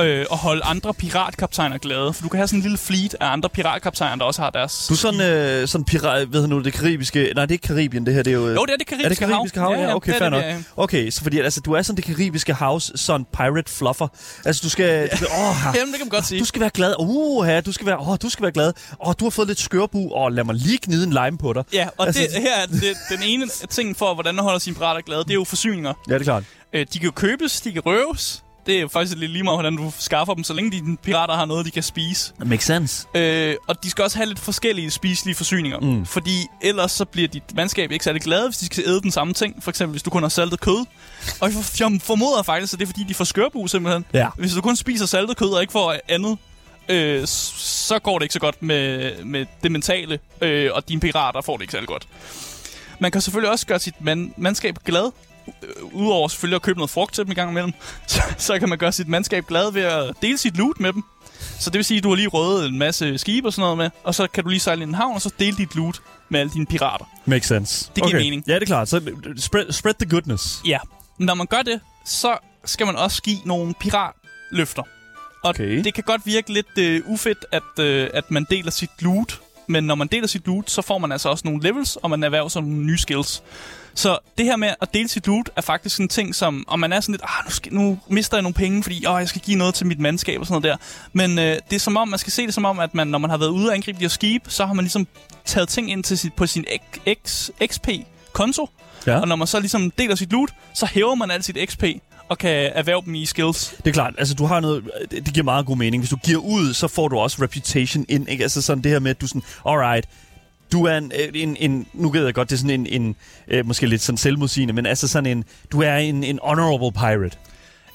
A: Øh, og holde andre piratkaptajner glade. For du kan have sådan en lille fleet af andre piratkaptajner, der også har deres...
B: Du er sådan, øh, sådan pirat, ved nu, det karibiske... Nej, det er ikke Karibien, det her, det er jo... øh,
A: Jo, det er det karibiske,
B: er det karibiske hav? Ja, okay,
A: det
B: fair nok.
A: ja.
B: Okay, så fordi altså, du er sådan det karibiske havs, sådan pirate fluffer. Altså, du skal... Du, åh,
A: Jamen, det kan man godt sige.
B: du skal være glad. Uh, ja, du skal være, åh, du skal være glad. Åh, du har fået lidt skørbu. Åh, lad mig lige gnide en lime på dig.
A: Ja, og
B: Altså-
A: det, her er det, den ene ting for, hvordan man holder sine pirater glade, det er jo forsyninger.
B: Ja, det er klart.
A: Øh, de kan jo købes, de kan røves. Det er faktisk lidt lige meget, hvordan du skaffer dem, så længe dine pirater har noget, de kan spise.
B: That makes sense.
A: Øh, og de skal også have lidt forskellige spiselige forsyninger.
B: Mm.
A: Fordi ellers så bliver dit mandskab ikke særlig glade, hvis de skal æde den samme ting. For eksempel, hvis du kun har saltet kød. Og jeg for- jeg formoder faktisk, at det er fordi, de får skørbu simpelthen.
B: Ja.
A: Hvis du kun spiser saltet kød og ikke får andet, øh, så går det ikke så godt med, med det mentale. Øh, og dine pirater får det ikke særlig godt. Man kan selvfølgelig også gøre sit man- mandskab glad. Udover selvfølgelig at købe noget frugt til dem i gang imellem, så, så kan man gøre sit mandskab glad ved at dele sit loot med dem. Så det vil sige, at du har lige røget en masse skibe og sådan noget med, og så kan du lige sejle ind i en havn, og så dele dit loot med alle dine pirater.
B: Makes sense.
A: Det giver mening.
B: Ja, det er klart. Så spread, spread the goodness.
A: Ja. Når man gør det, så skal man også give nogle piratløfter. Og
B: Okay.
A: det kan godt virke lidt øh, ufedt, at, øh, at man deler sit loot. Men når man deler sit loot, så får man altså også nogle levels, og man erhverver sig nogle nye skills. Så det her med at dele sit loot er faktisk en ting, som... Og man er sådan lidt, ah, nu, skal, nu mister jeg nogle penge, fordi åh, jeg skal give noget til mit mandskab og sådan noget der. Men øh, det er som om, man skal se det som om, at man, når man har været ude og angribe de her skib, så har man ligesom taget ting ind til sit, på sin X, XP-konto.
B: Ja.
A: Og når man så ligesom deler sit loot, så hæver man alt sit XP og kan erhverve dem i skills.
B: Det er klart, altså du har noget, det det giver meget god mening. Hvis du giver ud, så får du også reputation ind, ikke? Altså sådan det her med, at du sådan, alright, du er en, øh, en, en nu ved jeg godt, det er sådan en, en øh, måske lidt sådan selvmodsigende, men altså sådan en, du er en, en honorable pirate.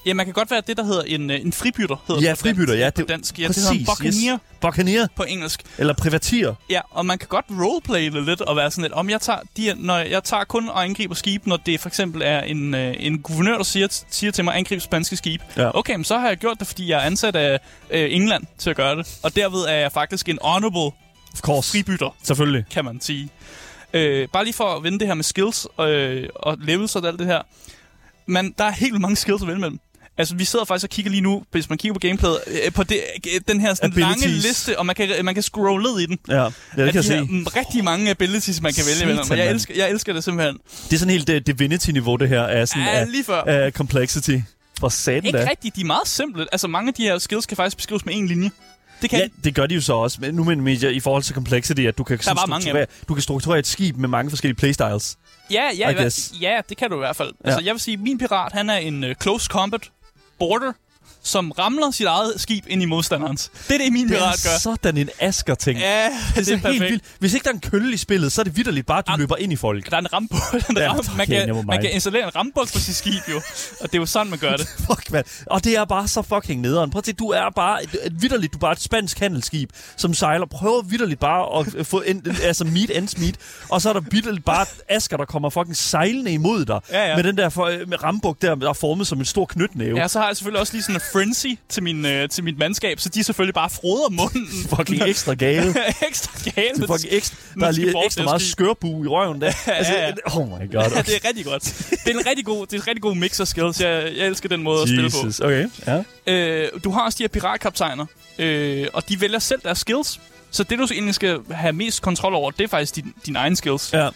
A: Ja, man kan godt være det, der hedder en, øh, en fribytter. Hedder
B: Ja,
A: på
B: fribytter, ja,
A: På
B: det-
A: dansk. Ja,
B: præcis,
A: det hedder en buccaneer
B: yes. Buccaneer,
A: på engelsk.
B: eller privatier.
A: Ja, og man kan godt roleplay det lidt og være sådan lidt, om jeg tager, de, når jeg tager kun og angriber skib, når det for eksempel er en, øh, en guvernør, der siger, siger til mig, angrib spanske skib.
B: Ja.
A: Okay, men så har jeg gjort det, fordi jeg er ansat af øh, England til at gøre det. Og derved er jeg faktisk en honorable
B: Of course.
A: fribytter,
B: Selvfølgelig.
A: kan man sige. Øh, bare lige for at vende det her med skills øh, og levels og alt det her. Men der er helt mange skills at vælge mellem. Altså, vi sidder faktisk og kigger lige nu, hvis man kigger på gameplayet, øh, på det, øh, den her sådan lange liste, og man kan, man kan scrolle ned i den.
B: Ja, ja det kan jeg
A: Af de
B: se.
A: her, rigtig mange abilities, man kan vælge imellem. Og jeg elsker, jeg elsker det simpelthen.
B: Det er sådan helt uh, Divinity-niveau, det her, af, sådan,
A: Ja,
B: af,
A: lige før.
B: af complexity. For satan
A: Ikke
B: da.
A: rigtigt, de er meget simple. Altså, mange af de her skills kan faktisk beskrives med en linje. Det kan
B: Ja,
A: de.
B: det gør de jo så også. Men nu med media i forhold til complexity, at du kan, sådan
A: af
B: strukturere, du kan strukturere et skib med mange forskellige playstyles.
A: Ja, ja,
B: I
A: ja, det kan du i hvert fald. Altså, jeg vil sige, min pirat, han er en uh, close combat border, som ramler sit eget skib ind i modstanderens. Det er det, min
B: Det
A: pirat
B: er
A: gør.
B: sådan en asker-ting.
A: Ja, det,
B: det er,
A: det er
B: helt vildt. Hvis ikke der er en kølle i spillet, så er det vidderligt bare, at du
A: Ah.
B: løber ind i folk.
A: Der er en rampe der er
B: Ja,
A: rampe. Man, kan, man kan installere en rambuk på sit skib, jo. Og det er jo sådan, man gør det.
B: Fuck, mand. Og det er bare så fucking nederen. Prøv at se, du er bare et, et vidderligt, du er bare et spansk handelsskib, som sejler. Prøver vidderligt bare at få en, altså meet ends meet. Og så er der vidderligt bare Asker, der kommer fucking sejlende imod dig.
A: Ja, ja.
B: Med den der for, med rambuk der, der er formet som en stor knytnæve.
A: Ja, så har jeg selvfølgelig også lige sådan en frenzy til, min, øh, til mit mandskab, så de selvfølgelig bare froder munden.
B: Fucking ekstra gale.
A: ekstra gale.
B: Det er fucking ekstra, der er lige ekstra meget skørbu i røven der. Altså,
A: ja, ja.
B: Oh my god.
A: Ja,
B: Okay.
A: det er rigtig godt. Det er en rigtig god, det er en rigtig god mix af skills. Jeg, jeg elsker den måde at spille på.
B: Jesus, okay. Ja.
A: Øh, du har også de her piratkaptajner, øh, og de vælger selv deres skills. Så det, du egentlig skal have mest kontrol over, det er faktisk din, dine egne skills.
B: ja.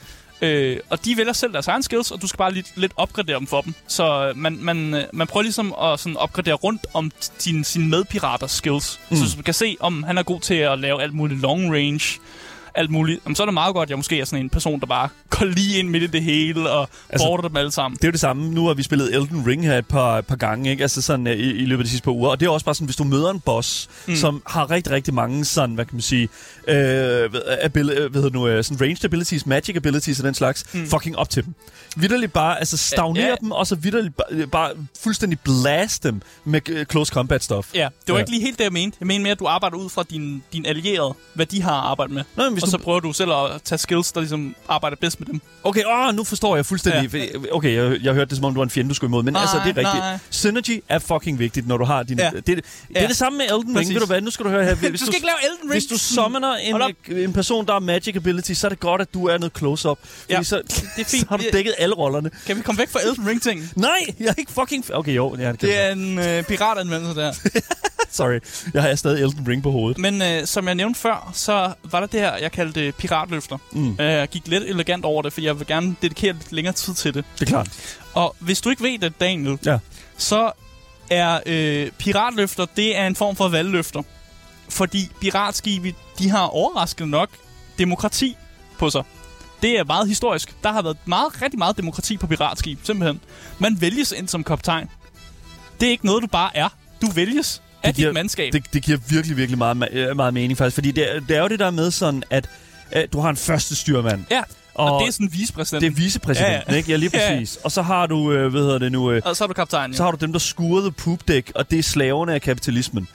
A: Øh, og de vælger selv deres egne skills, og du skal bare lidt, lidt opgradere dem for dem. Så øh, man, man, øh, man prøver ligesom at sådan opgradere rundt om din, sine medpiraters skills. Mm. Så du kan se, om han er god til at lave alt muligt long range, alt muligt. Jamen, så er det meget godt, at jeg måske er sådan en person, der bare går lige ind midt i det hele og
B: Altså-
A: border dem alle sammen.
B: Det er jo det samme. Nu har vi spillet Elden Ring her et par, par gange, ikke? Altså sådan uh, i, i løbet af de sidste par uger. Og det er også bare sådan, hvis du møder en boss, mm. som har rigtig, rigtig mange sådan, hvad kan man sige, øh, hvad, abil, øh, hvad nu, øh, sådan ranged abilities, magic abilities og den slags, mm. fucking op til dem. Vitterligt bare, altså stagnere
A: Ja,
B: dem, og så vitterligt bare, bare fuldstændig blast dem med øh, close combat stuff.
A: Ja, det var ja. ikke lige helt det, jeg mente. Jeg mener mere, at du arbejder ud fra din, din allierede, hvad de har arbejdet med.
B: Nå, men hvis
A: og
B: du,
A: så prøver du selv at tage skills, der ligesom arbejder bedst med dem.
B: Okay, åh, nu forstår jeg fuldstændig. Ja. Okay, jeg, jeg hørte det, som om du var en fjende, du skulle imod. Men
A: Nej,
B: altså, det er rigtigt.
A: nej.
B: Synergy er fucking vigtigt, når du har din... Ja.
A: Ja.
B: Det, det, det er
A: Ja.
B: det samme med Elden Ring.
A: Præcis.
B: Ved du hvad, nu skal du høre her. Hvis
A: du skal ikke lave Elden Ring.
B: Hvis du summoner en, en person, der har magic ability, så er det godt, at du er noget close-up.
A: Ja,
B: så,
A: det er fint.
B: så har du dækket alle rollerne.
A: Kan vi komme væk fra Elden Ring-ting?
B: Nej, jeg er ikke fucking... Okay, jo, ja, det,
A: Det er en øh, piratanvendelse der.
B: Sorry, jeg har stadig Elden Ring på hovedet.
A: Men øh, som jeg nævnte før, så var der det her, jeg kaldte piratløfter.
B: Mm.
A: Øh, Jeg gik lidt elegant over det, for jeg vil gerne dedikere lidt længere tid til det.
B: Det er klart.
A: Og hvis du ikke ved det, Daniel,
B: Ja.
A: så er øh, piratløfter, det er en form for valgløfter. Fordi piratskibe, de har overraskende nok demokrati på sig. Det er meget historisk. Der har været meget, rigtig meget demokrati på piratskib, simpelthen. Man vælges ind som kaptajn. Det er ikke noget, du bare er. Du vælges af
B: giver-
A: dit mandskab.
B: Det, det giver virkelig, virkelig meget, øh, meget mening faktisk. Fordi det, er- det er jo det der med sådan, at øh, du har en første styrmand.
A: ja, og,
B: Og
A: det er sådan vicepræsident.
B: Det er vicepræsidenten,
A: Ja, ja.
B: ikke? Ja, lige
A: Ja, ja.
B: præcis. Og så har du, øh, hvad hedder det nu... Øh,
A: Og så er du kaptajn,
B: så har du dem, der skurede poopdæk, og det er slaverne af kapitalismen.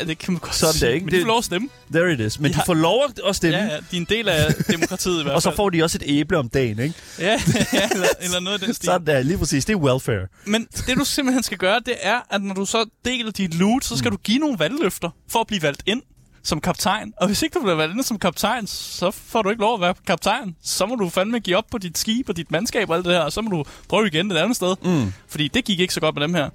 A: ja. det kan man godt
B: Sådan
A: sige.
B: der, ikke?
A: Men de får lov at stemme.
B: There it is. Men
A: De
B: de
A: har-
B: får lov at stemme,
A: Ja, ja, de er en del af demokratiet i hvert
B: og så
A: fald.
B: får de også et æble om dagen, ikke?
A: Ja, ja eller, eller noget af den stil.
B: Sådan der, lige præcis. Det er welfare.
A: Men det du simpelthen skal gøre, det er, at når du så deler dit loot, så skal mm. du give nogle valgløfter for at blive valgt ind som kaptajn. Og hvis ikke du bliver valgt som kaptajn, så får du ikke lov at være kaptajn. Så må du fandme give op på dit skib og dit mandskab og alt det her, og så må du prøve igen et andet sted.
B: Mm.
A: Fordi det gik ikke så godt med dem her.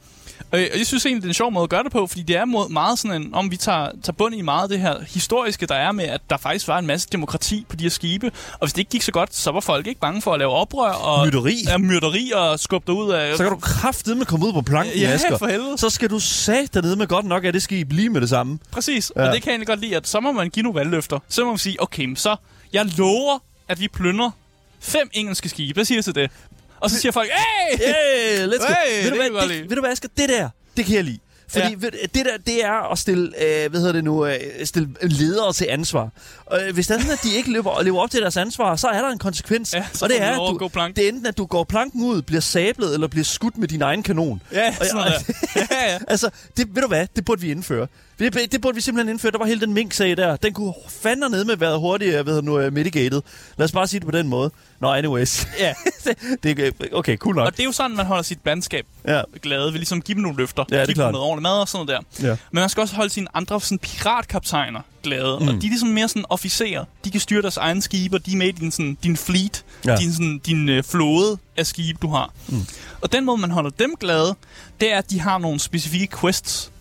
A: Øh, Og jeg synes egentlig, det er en sjov måde at gøre det på, fordi det er mod- meget sådan en, om vi tager, tager bund i meget af det her historiske, der er med, at der faktisk var en masse demokrati på de her skibe. Og hvis det ikke gik så godt, så var folk ikke bange for at lave oprør og...
B: Mytteri.
A: Ja, myrderi og skubbe ud af...
B: Så kan du kraftedeme komme ud på planken,
A: Ja,
B: Asger.
A: for helvede.
B: Så skal du sat dernede med godt nok af det skib lige med det samme.
A: Præcis,
B: Ja.
A: og det kan jeg egentlig godt lide, at så må man give nogle valgløfter. Så må man sige, okay, så jeg lover, at vi plyndrer fem engelske skibe. Hvad siger jeg til det? Og så siger folk, hey!
B: Hey, let's go.
A: Hey,
B: ved, du hvad, det, ved du hvad, Asger? Det der, det kan jeg lide. Fordi
A: Ja.
B: ja. det der, det er at stille, øh, hvad hedder det nu, øh, stille ledere til ansvar. Og øh, hvis det er sådan, at de ikke lever, lever op til deres ansvar, så er der en konsekvens.
A: Ja,
B: og det er, at
A: at
B: du,
A: plank.
B: det er enten, at du går planken ud, bliver sablet, eller bliver skudt med din egen kanon.
A: Ja,
B: Og-
A: sådan der. ja, ja.
B: Altså, det, ved du hvad? Det burde vi indføre. Det, det burde vi simpelthen indføre. Der var hele den mink-sag der. Den kunne fandme ned med været hurtigt hvad hedder nu, uh, mitigated. Lad os bare sige det på den måde. Nå, anyways.
A: ja.
B: det, det, er- okay, cool nok.
A: Og det er jo sådan, man holder sit mandskab
B: Ja.
A: glade. Vi ligesom give dem nogle løfter.
B: Ja, det er klart.
A: noget ordentligt mad og sådan noget der.
B: Ja.
A: Men man skal også holde sine andre sådan, piratkaptajner glade. Mm. Og de er ligesom mere sådan officerer. De kan styre deres egen skibe, og de er med i din, sådan, din fleet.
B: Ja.
A: Din, sådan, din øh, flåde af skibe, du har. Mm. Og den måde, man holder dem glade, det er, at de har nogle specifikke quests.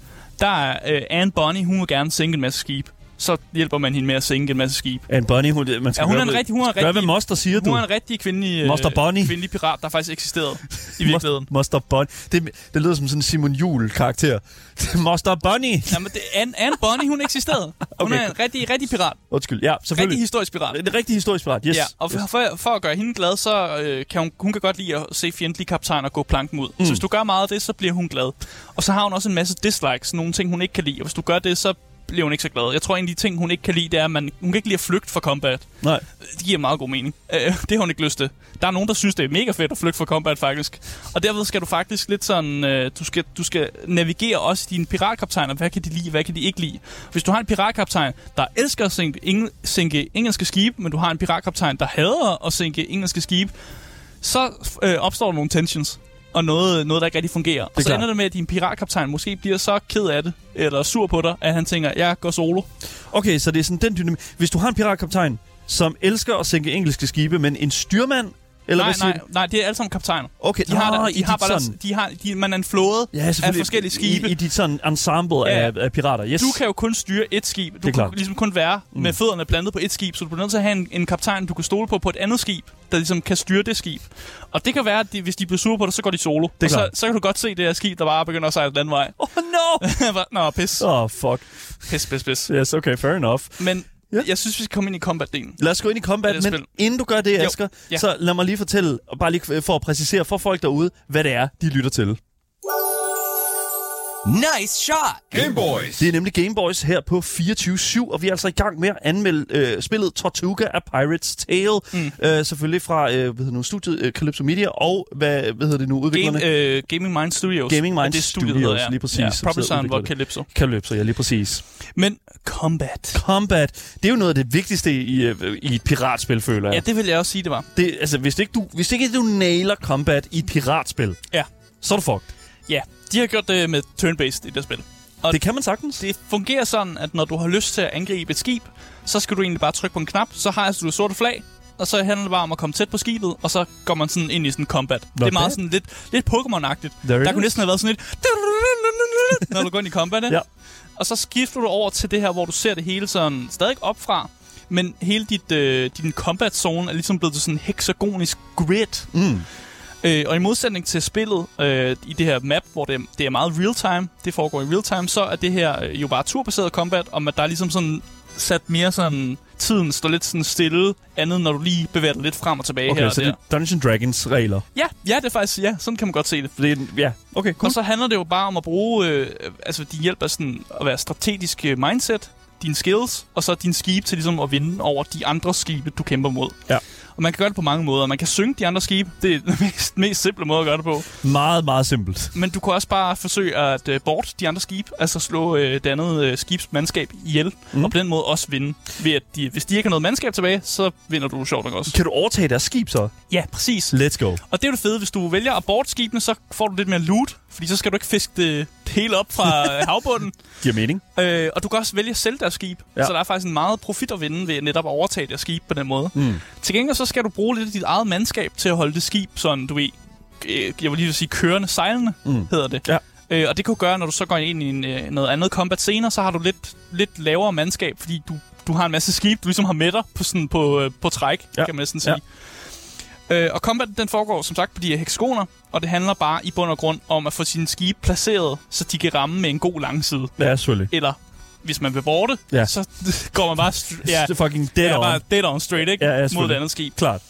A: Der er øh, Anne Bonny, hun vil gerne sænke en masse skib. Så hjælper man hende med at sænke en masse skib.
B: Anne Bonny, hun, man skal
A: Ja, hun er en rigtig- hun er en
B: Gør, hvad
A: rigtig-
B: Moster siger, du.
A: Hun er en rigtig kvindelig, øh,
B: Moster Bonny.
A: kvindelig pirat, der faktisk eksisterede i virkeligheden.
B: Moster Bonny. Det, det lyder som sådan en Simon Juhl-karakter. Moster Bonny.
A: Jamen, det, Anne, Anne Bonny, hun eksisterede. Hun
B: Okay.
A: er en rigtig, rigtig pirat.
B: Undskyld, ja,
A: Rigtig
B: selvfølgelig.
A: historisk pirat.
B: Det er rigtig historisk pirat, yes.
A: Ja, og for, for, for at gøre hende glad, så øh, kan hun, hun kan godt lide at se fjendtlige kaptajner gå planken ud. Mm. Så hvis du gør meget af det, så bliver hun glad. Og så har hun også en masse dislikes, nogle ting, hun ikke kan lide. Og hvis du gør det, så bliver hun ikke så glad. Jeg tror, en af de ting, hun ikke kan lide, det er, at man, hun kan ikke lide at flygte fra combat.
B: Nej.
A: Det giver meget god mening. Øh, det har hun ikke lyst til. Der er nogen, der synes, det er mega fedt at flygte fra combat, faktisk. Og derved skal du faktisk lidt sådan... Øh, du, skal, du skal navigere også dine piratkaptajner. Hvad kan de lide, hvad kan de ikke lide? Hvis du har en piratkaptajn, der elsker at sænke, engel, sænke engelske skibe, men du har en piratkaptajn, der hader at sænke engelske skibe, så øh, opstår der nogle tensions og noget, noget, der ikke rigtig fungerer. Og så
B: klart.
A: ender det med, at din piratkaptajn måske bliver så ked af det, eller sur på dig, at han tænker, jeg går solo.
B: Okay, så det er sådan den dynamik. Hvis du har en piratkaptajn, som elsker at sænke engelske skibe, men en styrmand, eller
A: nej,
B: hvad
A: nej, nej, det er alle sammen kaptajner.
B: Okay,
A: De har,
B: Nå,
A: der, de har bare
B: sådan-
A: de har, de, man er en flåde
B: Ja,
A: af forskellige skibe.
B: I, i dit sådan ensemble
A: Ja.
B: af, af pirater, yes.
A: Du kan jo kun styre et skib. Du
B: er
A: kan
B: klart.
A: ligesom kun være med fødderne blandet på et skib, så du bliver nødt til at have en, en kaptajn, du kan stole på på et andet skib, der ligesom kan styre det skib. Og det kan være, at de, hvis de bliver sure på dig, så går de solo.
B: er
A: og så, så kan du godt se det her skib, der bare begynder at sejle den anden vej.
B: Oh no!
A: Nå, pis.
B: Åh, oh, fuck.
A: Pis, pis, pis.
B: Yes, okay, fair enough.
A: Men
B: Ja.
A: jeg synes, vi skal komme ind i combat-delen.
B: Lad os gå ind i combat, men
A: spil?
B: inden du gør det,
A: Jo,
B: Asger,
A: ja.
B: så lad mig lige fortælle, og bare lige for at præcisere for folk derude, hvad det er, de lytter til.
C: Nice shot!
D: Game Boys.
B: Det er nemlig Gameboys her på 24-7, og vi er altså i gang med at anmelde øh, spillet Tortuga af Pirate's Tale. Mm. Øh, selvfølgelig fra øh, hvad hedder det nu, studiet øh, Calypso Media, og hvad, hvad hedder det nu, udviklerne?
A: Game, øh, Gaming Mind Studios.
B: Gaming Mind
A: det studiet,
B: Studios,
A: hedder, ja.
B: lige præcis,
A: Ja,
B: og
A: Proper var
B: det.
A: Calypso.
B: Calypso, ja, lige præcis.
A: Men combat.
B: Combat, det er jo noget af det vigtigste i, øh, i et piratspil, føler jeg.
A: Ja, det vil jeg også sige, det var.
B: Det, altså, hvis ikke, du, hvis ikke du nailer combat i et piratspil,
A: Ja.
B: så er du fucked.
A: Ja, de har gjort det med turn-based i det spil. Og
B: Det kan man sagtens.
A: det fungerer sådan, at når du har lyst til at angribe et skib, så skal du egentlig bare trykke på en knap, så har du det sorte flag, og så handler det bare om at komme tæt på skibet, og så går man sådan ind i sådan combat. det er meget
B: bad.
A: sådan lidt, lidt Pokémon-agtigt. Der kunne næsten have været sådan lidt... Når du går ind i combat?
B: Ja.
A: Og så skifter du over til det her, hvor du ser det hele sådan stadig opfra, men hele dit, øh, din combat zone er ligesom blevet til sådan en hexagonisk grid.
B: Mm.
A: Øh, og i modsætning til spillet øh, i det her map, hvor det, det er meget real-time, det foregår i real-time, så er det her øh, jo bare turbaseret combat, om at der er ligesom sådan sat mere sådan, tiden står lidt sådan stille, andet når du lige bevæger dig lidt frem og tilbage her
B: Okay,
A: og
B: så
A: der.
B: det er Dungeon Dragons regler.
A: Ja, ja, det er faktisk, ja, sådan kan man godt se det.
B: Det er, ja, okay, cool.
A: Og så handler det jo bare om at bruge, øh, altså din hjælp er sådan at være strategisk øh, mindset, dine skills, og så din skib til ligesom at vinde over de andre skibe, du kæmper mod.
B: Ja.
A: Og man kan gøre det på mange måder. Man kan synge de andre skibe. Det er den mest, mest simple måde at gøre det på.
B: Meget, meget simpelt.
A: Men du kan også bare forsøge at uh, bort de andre skibe, altså slå uh, det andet uh, skibs mandskab ihjel, mm. og på den måde også vinde. Ved at de, hvis de ikke har noget mandskab tilbage, så vinder du sjovt nok også.
B: Kan du overtage deres skib så?
A: Ja, præcis.
B: Let's go.
A: Og det er jo det fede, hvis du vælger at bort skibene, så får du lidt mere loot, fordi så skal du ikke fiske det hele op fra øh, havbunden.
B: Giver mening.
A: Øh, og du kan også vælge at sælge deres skib.
B: Ja.
A: Så der er faktisk en meget profit at vinde ved netop at overtage deres skib på den måde.
B: Mm.
A: Til gengæld så skal du bruge lidt af dit eget mandskab til at holde det skib sådan, du ved, øh, jeg vil lige sige kørende, sejlende,
B: Mm.
A: hedder det.
B: Ja.
A: Øh, og det kan gøre, når du så går ind i en, øh, noget andet combat senere, så har du lidt, lidt lavere mandskab, fordi du, du har en masse skib, du ligesom har med dig på, sådan, på, øh, på træk,
B: ja.
A: kan man næsten sige. Ja. Øh, og combat den foregår som sagt på de her hexagoner, og det handler bare i bund og grund om at få sine skibe placeret, så de kan ramme med en god langside.
B: Ja, selvfølgelig.
A: Eller hvis man vil borte,
B: Ja.
A: så går man bare, str-
B: Ja. fucking dead
A: ja,
B: on.
A: bare dead on straight, ikke?
B: Ja, ja,
A: Mod det andet skib.
B: Klart.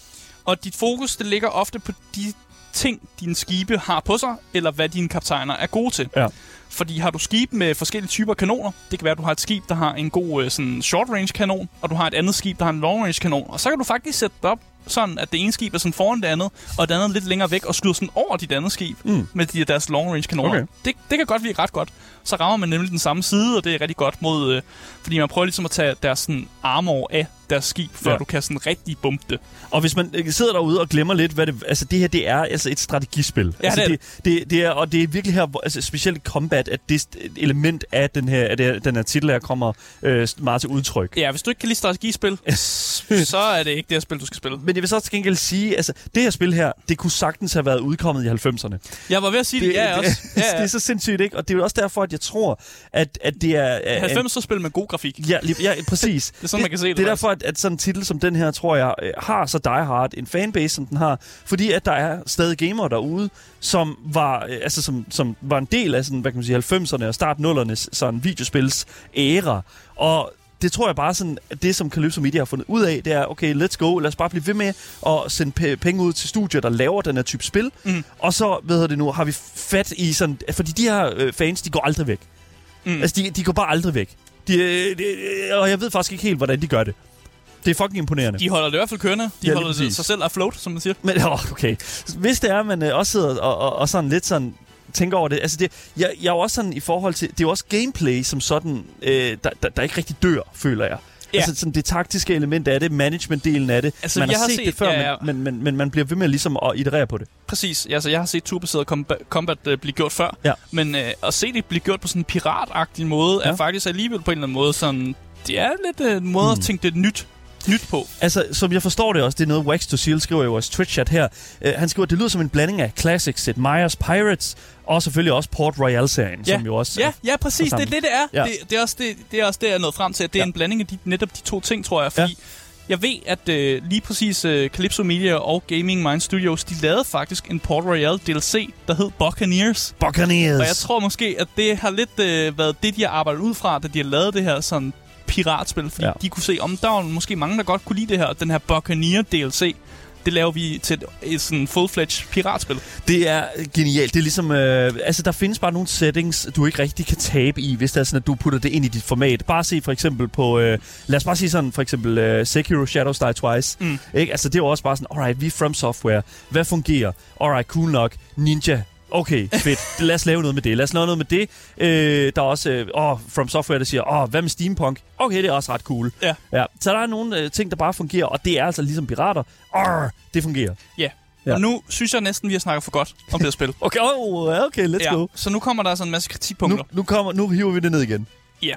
A: Og dit fokus, det ligger ofte på de ting, dine skibe har på sig, eller hvad dine kaptajner er gode til.
B: Ja.
A: Fordi har du skib med forskellige typer kanoner, det kan være, at du har et skib, der har en god øh, sådan short range kanon, og du har et andet skib, der har en long range kanon. Og så kan du faktisk sætte det op sådan, at det ene skib er sådan foran det andet, og det andet lidt længere væk, og skyder sådan over dit andet skib
B: Mm.
A: med de, deres long range kanoner.
B: Okay.
A: Det, det kan godt virke ret godt. Så rammer man nemlig den samme side, og det er rigtig godt mod... Øh, fordi man prøver ligesom at tage deres sådan, armor af deres skib, før
B: Ja.
A: du kan sådan rigtig bumpe det.
B: Og hvis man øh, sidder derude og glemmer lidt, hvad det... Altså, det her, det er altså et strategispil.
A: Ja,
B: altså,
A: det
B: det, det, det er, og det er virkelig her, hvor, altså, specielt combat, at det element af den her, af det, den her titel her kommer øh, meget til udtryk.
A: Ja, hvis du ikke kan lide strategispil, så er det ikke det her spil, du skal spille.
B: Men jeg vil så til gengæld sige, altså, det her spil her, det kunne sagtens have været udkommet i 90'erne.
A: Jeg var ved at sige det, det ja,
B: det,
A: også. Ja,
B: det
A: ja.
B: er så sindssygt, ikke? Og det er jo også derfor, at jeg tror, at, at det er... er-
A: 90'er-spil med god grafik.
B: Ja, lige, ja, præcis.
A: Det er sådan, man kan se det,
B: Det er derfor, at, at sådan en titel som den her, tror jeg, øh, har så die hard en fanbase, som den har. Fordi at der er stadig gamere derude, som var, øh, altså, som, som var en del af sådan, hvad kan man sige, 90'erne og start 0'ernes sådan videospils æra. Og det tror jeg bare sådan, at det som Calypso Media har fundet ud af, det er, okay, let's go, lad os bare blive ved med at sende penge ud til studier, der laver den her type spil.
A: Mm.
B: Og så, hedder det nu, har vi fat i sådan, fordi de her øh, fans, de går aldrig væk.
A: Mm.
B: Altså, de, de går bare aldrig væk. De, øh, de, og jeg ved faktisk ikke helt, hvordan de gør det. Det er fucking imponerende.
A: De holder det i hvert fald kørende. De
B: Ja,
A: holder det sig selv afloat, som man siger.
B: Men okay. Hvis det er, at man øh, også sidder og, og, og sådan lidt sådan tænker over det. Altså det, jeg, jeg er jo også sådan i forhold til, det er jo også gameplay som sådan, øh, der, der, der ikke rigtig dør, føler jeg.
A: Ja.
B: Altså sådan det taktiske element af det, management-delen af det.
A: Altså,
B: man
A: jeg
B: har
A: har
B: set,
A: set-
B: det før,
A: ja, ja.
B: Men, men, men, men man bliver ved med ligesom at iterere på det.
A: Præcis. Altså, jeg har set turbaseret combat, combat uh, blive gjort før.
B: Ja.
A: Men uh, at se det blive gjort på sådan en piratagtig måde,
B: Ja.
A: er faktisk alligevel på en eller anden måde sådan... Det er lidt uh, en måde
B: Mm.
A: at tænke det nyt, nyt på.
B: Altså, som jeg forstår det også, det er noget Wax to Seal skriver i vores Twitch-chat her. Uh, han skriver, at det lyder som en blanding af Classic, Sid Meier's Pirates, og selvfølgelig også Port Royale-serien,
A: Ja.
B: som jo også...
A: Ja, ja, præcis. Det er det, det er.
B: Ja.
A: Det, det, er også det, det er også det, jeg er nået frem til. At det er
B: Ja.
A: en blanding af de, netop de to ting, tror jeg. Fordi jeg ved, at øh, lige præcis øh, Calypso Media og Gaming Mind Studios, de lavede faktisk en Port Royale DLC, der hed Buccaneers.
B: Buccaneers!
A: Og jeg tror måske, at det har lidt øh, været det, de har arbejdet ud fra, da de har lavet det her sådan piratspil. Fordi
B: Ja.
A: de kunne se, om der var måske mange, der godt kunne lide det her. Den her Buccaneer DLC, det laver vi til et, et sådan full-fledged piratspil.
B: Det er genialt. Det er ligesom... Øh, altså, der findes bare nogle settings, du ikke rigtig kan tabe i, hvis det er sådan, at du putter det ind i dit format. Bare se for eksempel på... Øh, lad os bare sige sådan, for eksempel øh, Sekiro Shadows Die Twice.
A: Mm.
B: Ikke? Altså, det er jo også bare sådan, alright, vi er From Software. Hvad fungerer? Alright, cool nok. Ninja. Okay, fedt. Lad os lave noget med det. Lad os lave noget med det. Øh, der er også øh, åh, From Software, der siger, åh, hvad med Steampunk? Okay, det er også ret cool.
A: Ja.
B: ja. Så der er nogle øh, ting, der bare fungerer, og det er altså ligesom pirater. Arr, det fungerer.
A: Ja.
B: Ja.
A: Og nu synes jeg næsten, vi har snakket for godt om det her spil.
B: Okay, oh, okay, let's
A: ja.
B: go.
A: Så nu kommer der sådan en masse
B: Nu,
A: kritikpunkter.
B: nu, kommer, nu hiver vi det ned igen.
A: Ja.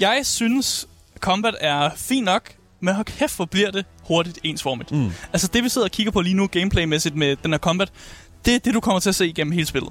A: Jeg synes, combat er fint nok, men hold kæft, hvor bliver det hurtigt ensformigt.
B: Mm.
A: Altså det, vi sidder og kigger på lige nu, gameplaymæssigt med den her combat, det er det, du kommer til at se igennem hele spillet.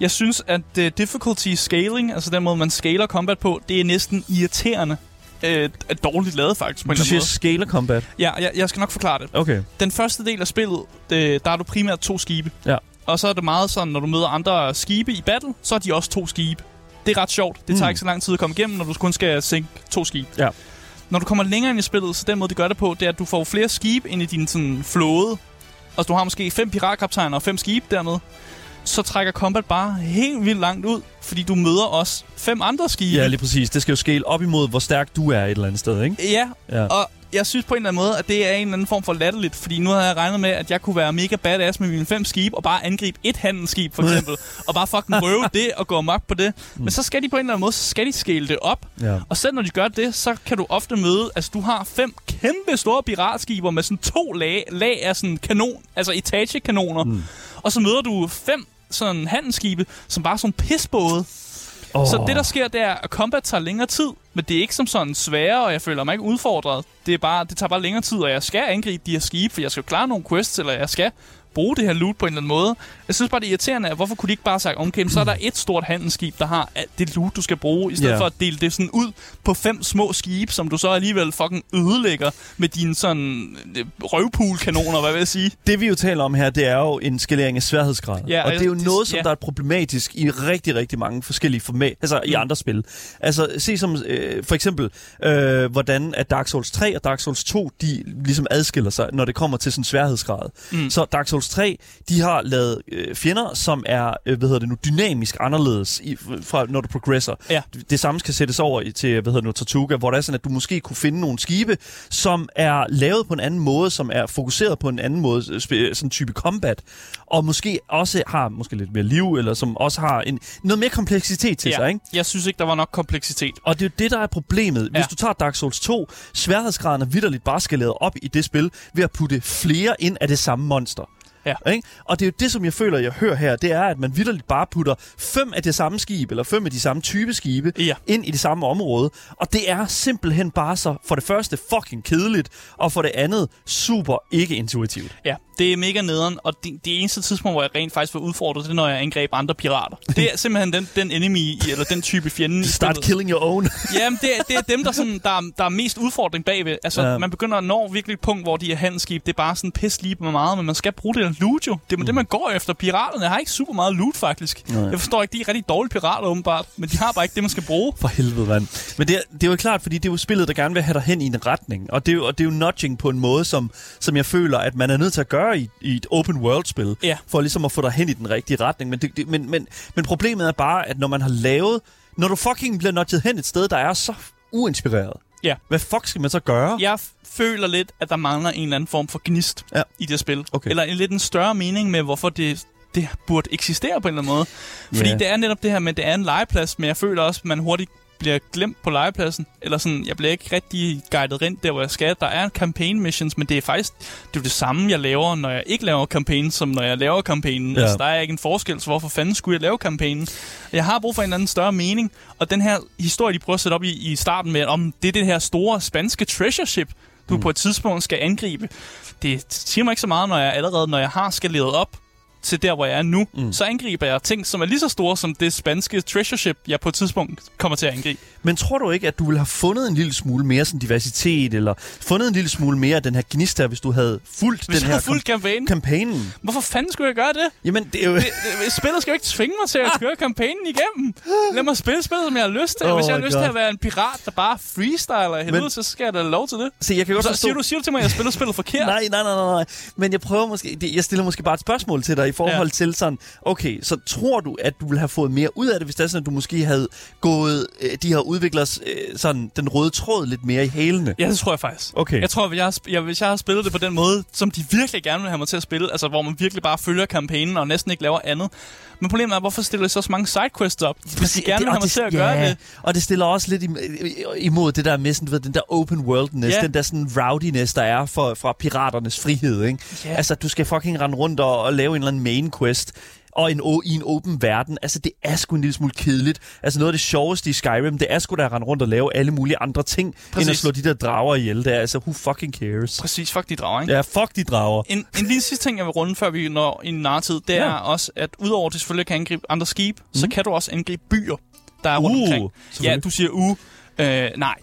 A: Jeg synes, at uh, difficulty scaling, altså den måde, man scaler combat på, det er næsten irriterende øh, dårligt lavet faktisk på en
B: Du siger
A: anden
B: scalar combat.
A: måde. Ja, jeg, jeg skal nok forklare det.
B: Okay.
A: Den første del af spillet, det, der er du primært to skibe.
B: Ja.
A: Og så er det meget sådan, når du møder andre skibe i battle, så er de også to skibe. Det er ret sjovt. Det tager
B: Mm.
A: ikke så lang tid at komme igennem, når du kun skal sænke to skibe.
B: Ja.
A: Når du kommer længere ind i spillet, så den måde, de gør det på, det er, at du får flere skibe ind i din sådan, flåde. Altså, du har måske fem piratkaptajner og fem skibe dernede. Så trækker combat bare helt vildt langt ud, fordi du møder også fem andre skibe.
B: Ja, lige præcis. Det skal jo scale op imod, hvor stærk du er et eller andet sted, ikke?
A: Ja,
B: Ja.
A: og jeg synes på en eller anden måde, at det er en eller anden form for latterligt, fordi nu havde jeg regnet med, at jeg kunne være mega badass med mine fem skibe, og bare angribe et handelsskib, for eksempel, og bare fucking røve det og gå amok på det. Men så skal de på en eller anden måde, så skal de scale det op.
B: Ja.
A: Og selv når de gør det, så kan du ofte møde, altså du har fem kæmpe store piratskiber med sådan to lag, lag af sådan kanon, altså etagekanoner. Mm. Og så møder du fem sådan handelsskibe, som bare er sådan pisbåde.
B: Oh.
A: Så det, der sker, det er, at combat tager længere tid, men det er ikke som sådan sværere, og jeg føler mig ikke udfordret. Det, er bare, det tager bare længere tid, og jeg skal angribe de her skibe, for jeg skal klare nogle quests, eller jeg skal bruge det her loot på en eller anden måde. Jeg synes bare, det er irriterende, at hvorfor kunne de ikke bare have sagt, okay, så er der et stort handelsskib, der har alt det loot, du skal bruge, i stedet yeah. for at dele det sådan ud på fem små skibe, som du så alligevel fucking ødelægger med dine sådan øh, røvpool-kanoner, hvad vil jeg sige?
B: Det vi jo taler om her, det er jo en skalering af sværhedsgrad.
A: Ja,
B: og det er jo
A: det-
B: noget, som
A: ja.
B: der er problematisk i rigtig, rigtig mange forskellige format, altså i
A: Mm.
B: andre spil. Altså se som øh, for eksempel, øh, hvordan at Dark Souls 3 og Dark Souls 2, de ligesom adskiller sig, når det kommer til sådan sværhedsgrad.
A: Mm.
B: Så Dark Souls 3, de har lavet øh, fjender, som er, øh, hvad hedder det nu, dynamisk anderledes, i, fra, når du progresser.
A: Ja.
B: Det samme skal sættes over i, til, hvad hedder det nu, Tortuga, hvor det er sådan, at du måske kunne finde nogle skibe, som er lavet på en anden måde, som er fokuseret på en anden måde, sådan type combat, og måske også har måske lidt mere liv, eller som også har en, noget mere kompleksitet til
A: Ja.
B: sig, ikke?
A: Jeg synes ikke, der var nok kompleksitet.
B: Og det er jo det, der er problemet. Hvis
A: Ja.
B: du tager Dark Souls 2, sværhedsgraden er vidderligt bare skaleret op i det spil, ved at putte flere ind af det samme monster.
A: Ja.
B: Ikke? Og det er jo det, som jeg føler, jeg hører her, det er, at man vidderligt bare putter fem af det samme skib, eller fem af de samme type skibe,
A: Ja.
B: ind i det samme område. Og det er simpelthen bare så, for det første, fucking kedeligt, og for det andet, super ikke intuitivt.
A: Ja, det er mega nederen, og det, det eneste tidspunkt, hvor jeg rent faktisk var udfordret, det er, når jeg angreb andre pirater. Det er simpelthen den, den enemy, eller den type fjende.
B: Start
A: spillet.
B: killing your own.
A: Jamen, det er, det er dem, der, sådan, der, er- der er mest udfordring bagved. Altså,
B: Ja.
A: man begynder at nå virkelig et punkt, hvor de er handelsskib. Det er bare sådan pis lige med meget, men man skal bruge det loot jo. Det er mm. det, man går efter. Piraterne har ikke super meget loot, faktisk.
B: Nej.
A: Jeg forstår ikke, de er rigtig dårlige pirater, åbenbart. Men de har bare ikke det, man skal bruge.
B: For helvede, mand. Men det er, det er jo klart, fordi det er jo spillet, der gerne vil have dig hen i en retning. Og det er jo, og det er jo nudging på en måde, som, som jeg føler, at man er nødt til at gøre i, i et open world-spil.
A: Ja.
B: For ligesom at få dig hen i den rigtige retning. Men, det, det, men, men, men problemet er bare, at når man har lavet... Når du fucking bliver nudget hen et sted, der er så uinspireret.
A: Ja.
B: Hvad fuck skal man så gøre?
A: Jeg føler lidt, at der mangler en eller anden form for gnist
B: Ja.
A: i det spil.
B: Okay.
A: Eller en lidt en større mening med, hvorfor det, det burde eksistere på en eller anden måde. Fordi
B: Ja.
A: det er netop det her med, at det er en legeplads, men jeg føler også, at man hurtigt bliver glemt på legepladsen. Eller sådan, jeg bliver ikke rigtig guidet rent der, hvor jeg skal. Der er campaign missions, men det er faktisk det er det samme, jeg laver, når jeg ikke laver campaign, som når jeg laver campaignen.
B: Ja.
A: Altså, der er ikke en forskel, så hvorfor fanden skulle jeg lave campaignen? Jeg har brug for en eller anden større mening, og den her historie, de prøver at sætte op i, i starten med, om det er det her store spanske treasure ship, du mm. på et tidspunkt skal angribe. Det siger mig ikke så meget, når jeg allerede, når jeg har skaleret op til der, hvor jeg er nu, mm. så angriber jeg ting, som er lige så store som det spanske treasure ship, jeg på et tidspunkt kommer til at angribe.
B: Men tror du ikke, at du ville have fundet en lille smule mere sådan diversitet, eller fundet en lille smule mere af den her gnist her, hvis du havde fulgt
A: Hvis
B: den her
A: har fuldt campaign,
B: kampagnen?
A: hvorfor fanden skulle jeg gøre det?
B: Jamen, det er jo...
A: det, det spillet skal jo ikke tvinge mig til at køre kampagnen igennem. Lad mig spille spillet, som jeg har lyst til.
B: Oh
A: Hvis jeg har lyst
B: God.
A: til at være en pirat, der bare freestyler helvede,
B: Men-
A: så skal jeg da lov til det.
B: Se, jeg kan godt
A: Så
B: forstå...
A: siger du, siger du til mig, at jeg spiller spillet forkert?
B: Nej, nej, nej, nej, nej. Men jeg prøver måske... Det, jeg stiller måske bare et spørgsmål til dig i forhold ja. Til sådan... Okay, så tror du, at du ville have fået mere ud af det, hvis det er sådan, at du måske havde gået øh, de her udviklers øh, sådan den røde tråd lidt mere i hælene?
A: Ja, det tror jeg faktisk.
B: Okay.
A: Jeg tror, at jeg, jeg, hvis jeg har spillet det på den måde, som de virkelig gerne vil have mig til at spille, altså hvor man virkelig bare følger kampagnen og næsten ikke laver andet. Men problemet er, hvorfor stiller de så, så mange sidequests op? Hvis de gerne vil have mig til at gøre
B: ja,
A: det.
B: Og det stiller også lidt im- imod det der med sådan, du ved, den der open worldness,
A: Ja.
B: den der sådan rowdiness, der er for, fra piraternes frihed, ikke?
A: Ja.
B: Altså, du skal fucking rende rundt og, og lave en eller anden main quest og en, i en åben verden. Altså, det er sgu en lille smule kedeligt. Altså, noget af det sjoveste i Skyrim, det er sgu da at rende rundt og lave alle mulige andre ting, Præcis. end at slå de der drager ihjel. Det er altså, who fucking cares?
A: Præcis, fuck de drager, ikke?
B: Ja, fuck de drager.
A: En, en lille sidste ting, jeg vil runde, før vi når i en nartid, det
B: Ja.
A: er også, at udover at du selvfølgelig kan angribe andre skib, mm. så kan du også angribe byer, der er rundt
B: Uh,
A: omkring. Ja, du siger u. Øh, nej.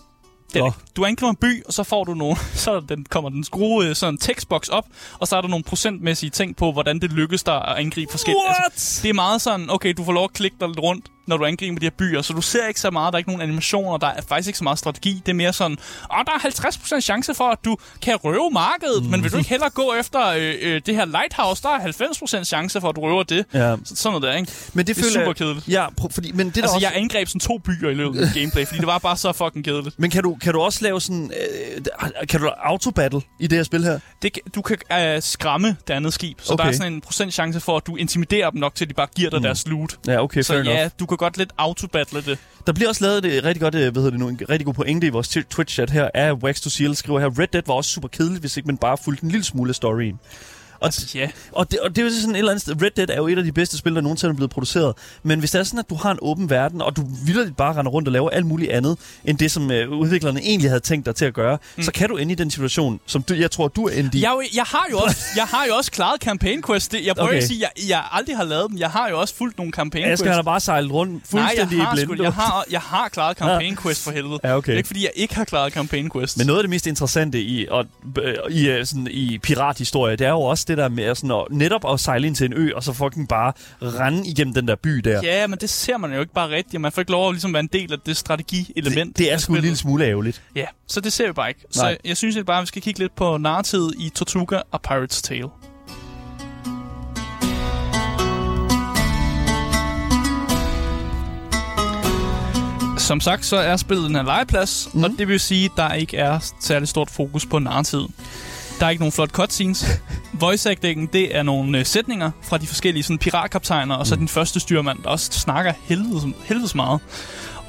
A: Er
B: Nå.
A: Du angriber en by, og så får du nogle, så den, kommer den skrue øh, sådan en tekstboks op, og så er der nogle procentmæssige ting på, hvordan det lykkes dig at angribe forskellige.
B: What?
A: det er meget sådan, okay, du får lov at klikke dig lidt rundt, når du angriber de her byer, så du ser ikke så meget, der er ikke nogen animationer, der er faktisk ikke så meget strategi. Det er mere sådan, åh, der er 50% chance for, at du kan røve markedet, mm. men vil du ikke hellere gå efter øh, øh, det her lighthouse, der er 90% chance for, at du røver det.
B: Ja.
A: Så, sådan noget der, ikke?
B: Men det,
A: Det er
B: føler
A: super
B: jeg-
A: kedeligt.
B: Ja, pr- fordi, men det der
A: Altså,
B: også...
A: jeg angreb sådan to byer i løbet af gameplay, fordi det var bare så fucking kedeligt.
B: Men kan du, kan du også lave sådan... Øh, kan du autobattle i det her spil her?
A: Det, du kan øh, skræmme det andet skib, så okay. der er sådan en procent chance for, at du intimiderer dem nok til, at de bare giver dig mm. deres loot.
B: Ja, okay,
A: Så
B: fair enough.
A: ja, du kan godt lidt autobattle det.
B: Der bliver også lavet et øh, rigtig godt, øh, hvad hedder det nu, en rigtig god pointe i vores Twitch-chat her, af Wax to Seal skriver her, Red Dead var også super kedeligt, hvis ikke man bare fulgte en lille smule af storyen. Og,
A: ja.
B: og, det, og det er jo sådan et eller andet sted, Red Dead er jo et af de bedste spil, der nogensinde er blevet produceret. Men hvis det er sådan, at du har en åben verden, og du vildt bare render rundt og laver alt muligt andet, end det, som øh, udviklerne egentlig havde tænkt dig til at gøre, mm. så kan du ende i den situation, som du, jeg tror, du er endt i.
A: Jeg, jeg, har jo også, jeg har jo også klaret campaign quest. Det- Jeg prøver
B: Okay.
A: ikke at sige, at jeg, jeg aldrig har lavet dem. Jeg har jo også fulgt nogle campaign quest.
B: han har bare sejlet rundt
A: Nej,
B: fuldstændig
A: jeg har,
B: i blinde.
A: jeg, har, jeg har klaret campaign quest for helvede.
B: Ja, okay.
A: Det er ikke, fordi jeg ikke har klaret campaign quest.
B: Men noget af det mest interessante i, og, øh, i, øh, sådan, i pirathistorie, det er jo også også det der med sådan at, netop at sejle ind til en ø, og så fucking bare rende igennem den der by der.
A: Ja, men det ser man jo ikke bare rigtigt. Man får ikke lov at ligesom være en del af det strategielement.
B: Det, det er sgu en
A: altså,
B: lille smule ærgerligt.
A: Ja, så det ser vi bare ikke.
B: Nej.
A: Så jeg synes at bare, at vi skal kigge lidt på narrativet i Tortuga og Pirates Tale. Som sagt, så er spillet en legeplads, mm. og mhm. det vil sige, at der ikke er særlig stort fokus på narrativet. Der er ikke nogen flot cutscenes. Voice acting, det er nogle øh, sætninger fra de forskellige sådan, piratkaptajner, og så den første styrmand, der også snakker helvedes, helvedes meget.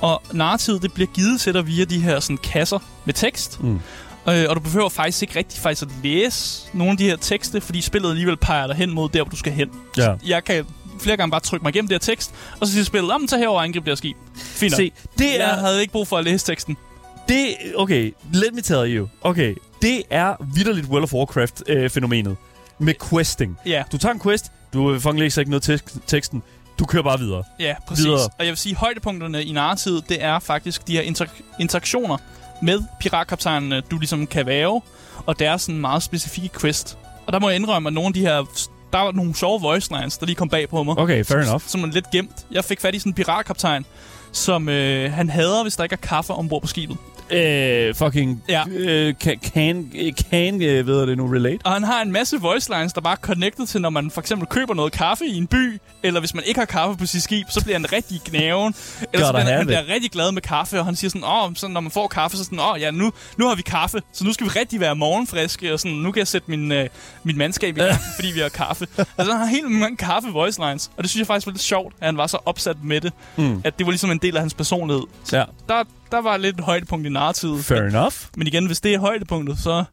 A: Og narrativet, det bliver givet til dig via de her sådan, kasser med tekst.
B: Mm.
A: Øh, og du behøver faktisk ikke rigtig faktisk at læse nogle af de her tekste, fordi spillet alligevel peger dig hen mod der, hvor du skal hen.
B: Ja.
A: Så jeg kan flere gange bare trykke mig igennem det her tekst, og så siger spillet, om så herover angreb det her skib. Fint.
B: Se, det
A: Jeg
B: er...
A: havde ikke brug for at læse teksten.
B: Det, okay, let me tell you. Okay, det er vidderligt World of Warcraft-fænomenet. med questing.
A: Ja,
B: Du tager en quest, du fucking læser ikke noget tek- teksten, du kører bare videre.
A: ja, præcis.
B: Videre.
A: Og jeg vil sige, højdepunkterne i narrativet, det er faktisk de her inter- interaktioner med piratkaptajnene, du ligesom kan væve, og deres sådan meget specifikke quest. Og der må jeg indrømme, at nogle af de her... Der var nogle sjove voice lines, der lige kom bag på mig.
B: Okay, fair enough.
A: Som er lidt gemt. Jeg fik fat i sådan en piratkaptajn, som øh, han hader, hvis der ikke er kaffe ombord på skibet.
B: Øh, fucking...
A: Ja.
B: Øh, kan, kan, kan øh, ved det nu, relate?
A: Og han har en masse voice lines, der bare er connected til, når man for eksempel køber noget kaffe i en by, eller hvis man ikke har kaffe på sit skib, så bliver han rigtig gnæven. Eller så bliver han, han bliver rigtig glad med kaffe, og han siger sådan, åh, så når man får kaffe, så sådan, åh, ja, nu, nu har vi kaffe, så nu skal vi rigtig være morgenfriske, og sådan, nu kan jeg sætte min, øh, min mandskab i gang, fordi vi har kaffe. Altså, han har helt mange kaffe voice lines, og det synes jeg faktisk var lidt sjovt, at han var så opsat med det,
B: Mm.
A: at det var ligesom en del af hans personlighed.
B: Ja,
A: Der, der var lidt et højdepunkt i narrativet.
B: fair
A: Men,
B: enough.
A: men igen, hvis det er højdepunktet, så...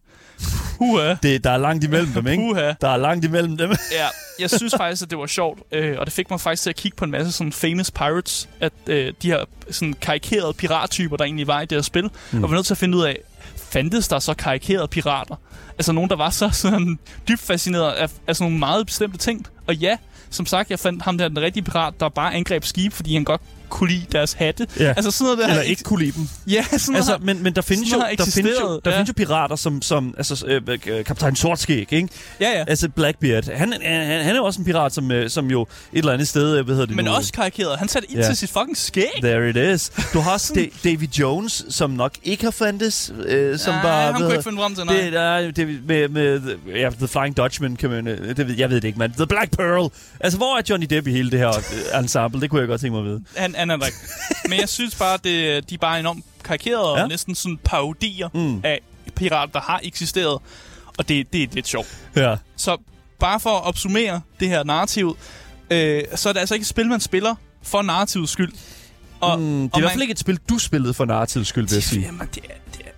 A: Uha.
B: Det, der er langt imellem dem, ikke?
A: Uha.
B: Der er langt imellem dem.
A: Ja, jeg synes faktisk, at det var sjovt, øh, og det fik mig faktisk til at kigge på en masse sådan famous pirates, at øh, de her sådan karikerede pirattyper, der egentlig var i det her spil, mm. og var nødt til at finde ud af, fandtes der så karikerede pirater? Altså nogen, der var så sådan dybt fascineret af, af sådan nogle meget bestemte ting. Og ja, som sagt, jeg fandt ham der den rigtige pirat, der bare angreb skib, fordi han godt kunne lide deres hatte.
B: Ja.
A: Altså sådan noget der.
B: Eller ikke kunne lide dem.
A: Ja, sådan
B: Altså,
A: noget.
B: men, men der findes jo, der findes jo, der
A: ja.
B: findes jo pirater som, som altså, øh, øh, kaptajn Sortskæg, ikke?
A: Ja, ja.
B: Altså Blackbeard. Han, han, han er jo også en pirat, som, øh, som jo et eller andet sted, øh, hvad hedder det
A: Men
B: nu?
A: også karikeret. Han satte ind
B: Ja.
A: til sit fucking skæg.
B: There it is. Du har også Da- Davy Jones, som nok ikke har fandtes, øh, som
A: Nej,
B: bare...
A: han kunne ikke finde frem til, nej.
B: det, er- det, med, med ja, The Flying Dutchman, kan man, øh, det, jeg ved det ikke, men The Black Pearl. Altså, hvor er Johnny Depp i hele det her øh, ensemble? Det kunne jeg godt tænke mig at vide.
A: Han, ikke. Men jeg synes bare, at det, de er bare enormt karikerede og
B: Ja.
A: næsten sådan parodier
B: Mm.
A: af pirater, der har eksisteret. Og det, det er lidt sjovt.
B: Ja.
A: Så bare for at opsummere det her narrativ, øh, så er det altså ikke et spil, man spiller for narrativets skyld. Og,
B: Mm, det er
A: og
B: i hvert fald ikke et spil, du spillede for narrativets skyld, vil jeg sige.
A: Jamen, det er,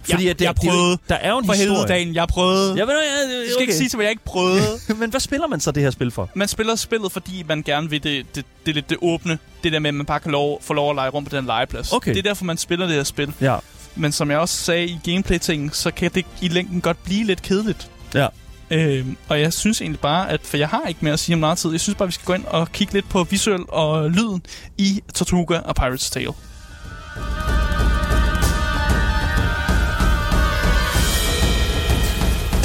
B: Fordi
A: jeg,
B: at det,
A: jeg
B: det
A: prøvede.
B: Der er jo en
A: For
B: historie.
A: dagen, jeg prøvede.
B: Ja, men, ja,
A: Du skal ikke sige til mig, jeg ikke prøvede.
B: Men hvad spiller man så det her spil for?
A: Man spiller spillet, fordi man gerne vil det, det, det, lidt det åbne. Det der med, at man bare kan lov, få lov at lege rundt på den legeplads.
B: Okay.
A: Det er derfor, man spiller det her spil.
B: Ja.
A: Men som jeg også sagde i gameplay-tingen, så kan det i længden godt blive lidt kedeligt.
B: Ja.
A: Øhm, og jeg synes egentlig bare, at for jeg har ikke mere at sige om narrativet. Jeg synes bare, vi skal gå ind og kigge lidt på visuel og lyden i Tortuga og Pirate's Tale.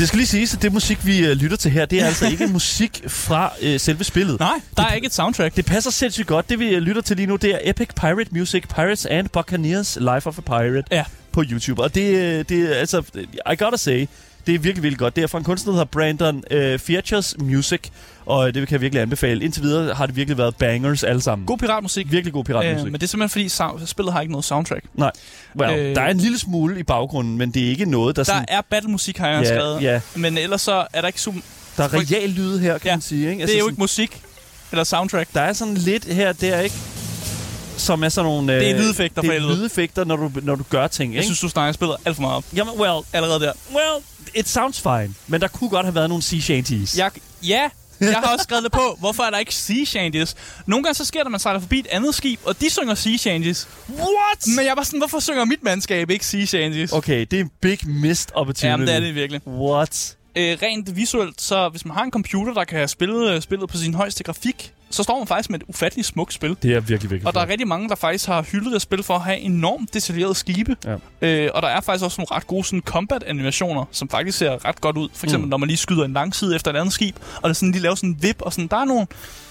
B: Det skal lige siges, at det musik, vi øh, lytter til her, det er altså ikke musik fra øh, selve spillet.
A: Nej, der er ikke et soundtrack.
B: Det passer sindssygt godt. Det, vi øh, lytter til lige nu, det er Epic Pirate Music, Pirates and Buccaneers Life of a Pirate
A: Ja.
B: på YouTube. Og det, øh, det er altså, I gotta say, det er virkelig, virkelig godt. Det er fra en kunstner, der hedder Brandon øh, Fierchers Music, og øh, det kan jeg virkelig anbefale. Indtil videre har det virkelig været bangers alle sammen.
A: God piratmusik.
B: Virkelig god piratmusik.
A: Øh, men det er simpelthen fordi, sound, spillet har ikke noget soundtrack.
B: Nej, well,
A: øh,
B: der er en lille smule i baggrunden, men det er ikke noget, der,
A: Der
B: sådan,
A: er battlemusik, har jeg
B: Ja,
A: skrevet.
B: ja.
A: Men ellers så er der ikke super...
B: der er real lyde her, kan
A: Ja,
B: man sige. Ikke?
A: Det er jo
B: sådan,
A: ikke musik eller soundtrack.
B: Der er sådan lidt her, der ikke? Som er sådan nogle...
A: Det er
B: øh,
A: lydeffekter
B: Det er lydeffekter, når du, når du gør ting,
A: Jeg
B: ikke?
A: synes, du snakker spillet alt for meget op.
B: Jamen, well,
A: Allerede der.
B: well, it sounds fine. Men der kunne godt have været nogle sea shanties.
A: Jeg, ja, jeg har også skrevet det på. Hvorfor er der ikke sea shanties? Nogle gange så sker der, at man sejler forbi et andet skib, og de synger sea shanties.
B: What?
A: Men jeg var sådan, hvorfor synger mit mandskab ikke sea shanties?
B: Okay, det er en big missed opportunity.
A: Jamen, det er det virkelig.
B: What?
A: Øh, rent visuelt, så hvis man har en computer, der kan spille øh, spillet på sin højeste grafik, så står man faktisk med et ufatteligt smukt spil.
B: Det er virkelig, virkelig
A: Og der er rigtig mange, der faktisk har hyldet det spil for at have enormt detaljerede skibe.
B: Ja.
A: Øh, og der er faktisk også nogle ret gode sådan, combat-animationer, som faktisk ser ret godt ud. For eksempel,
B: Mm.
A: når man lige skyder en lang side efter et andet skib, og der sådan lige laver sådan en vip, og sådan, der er nogle,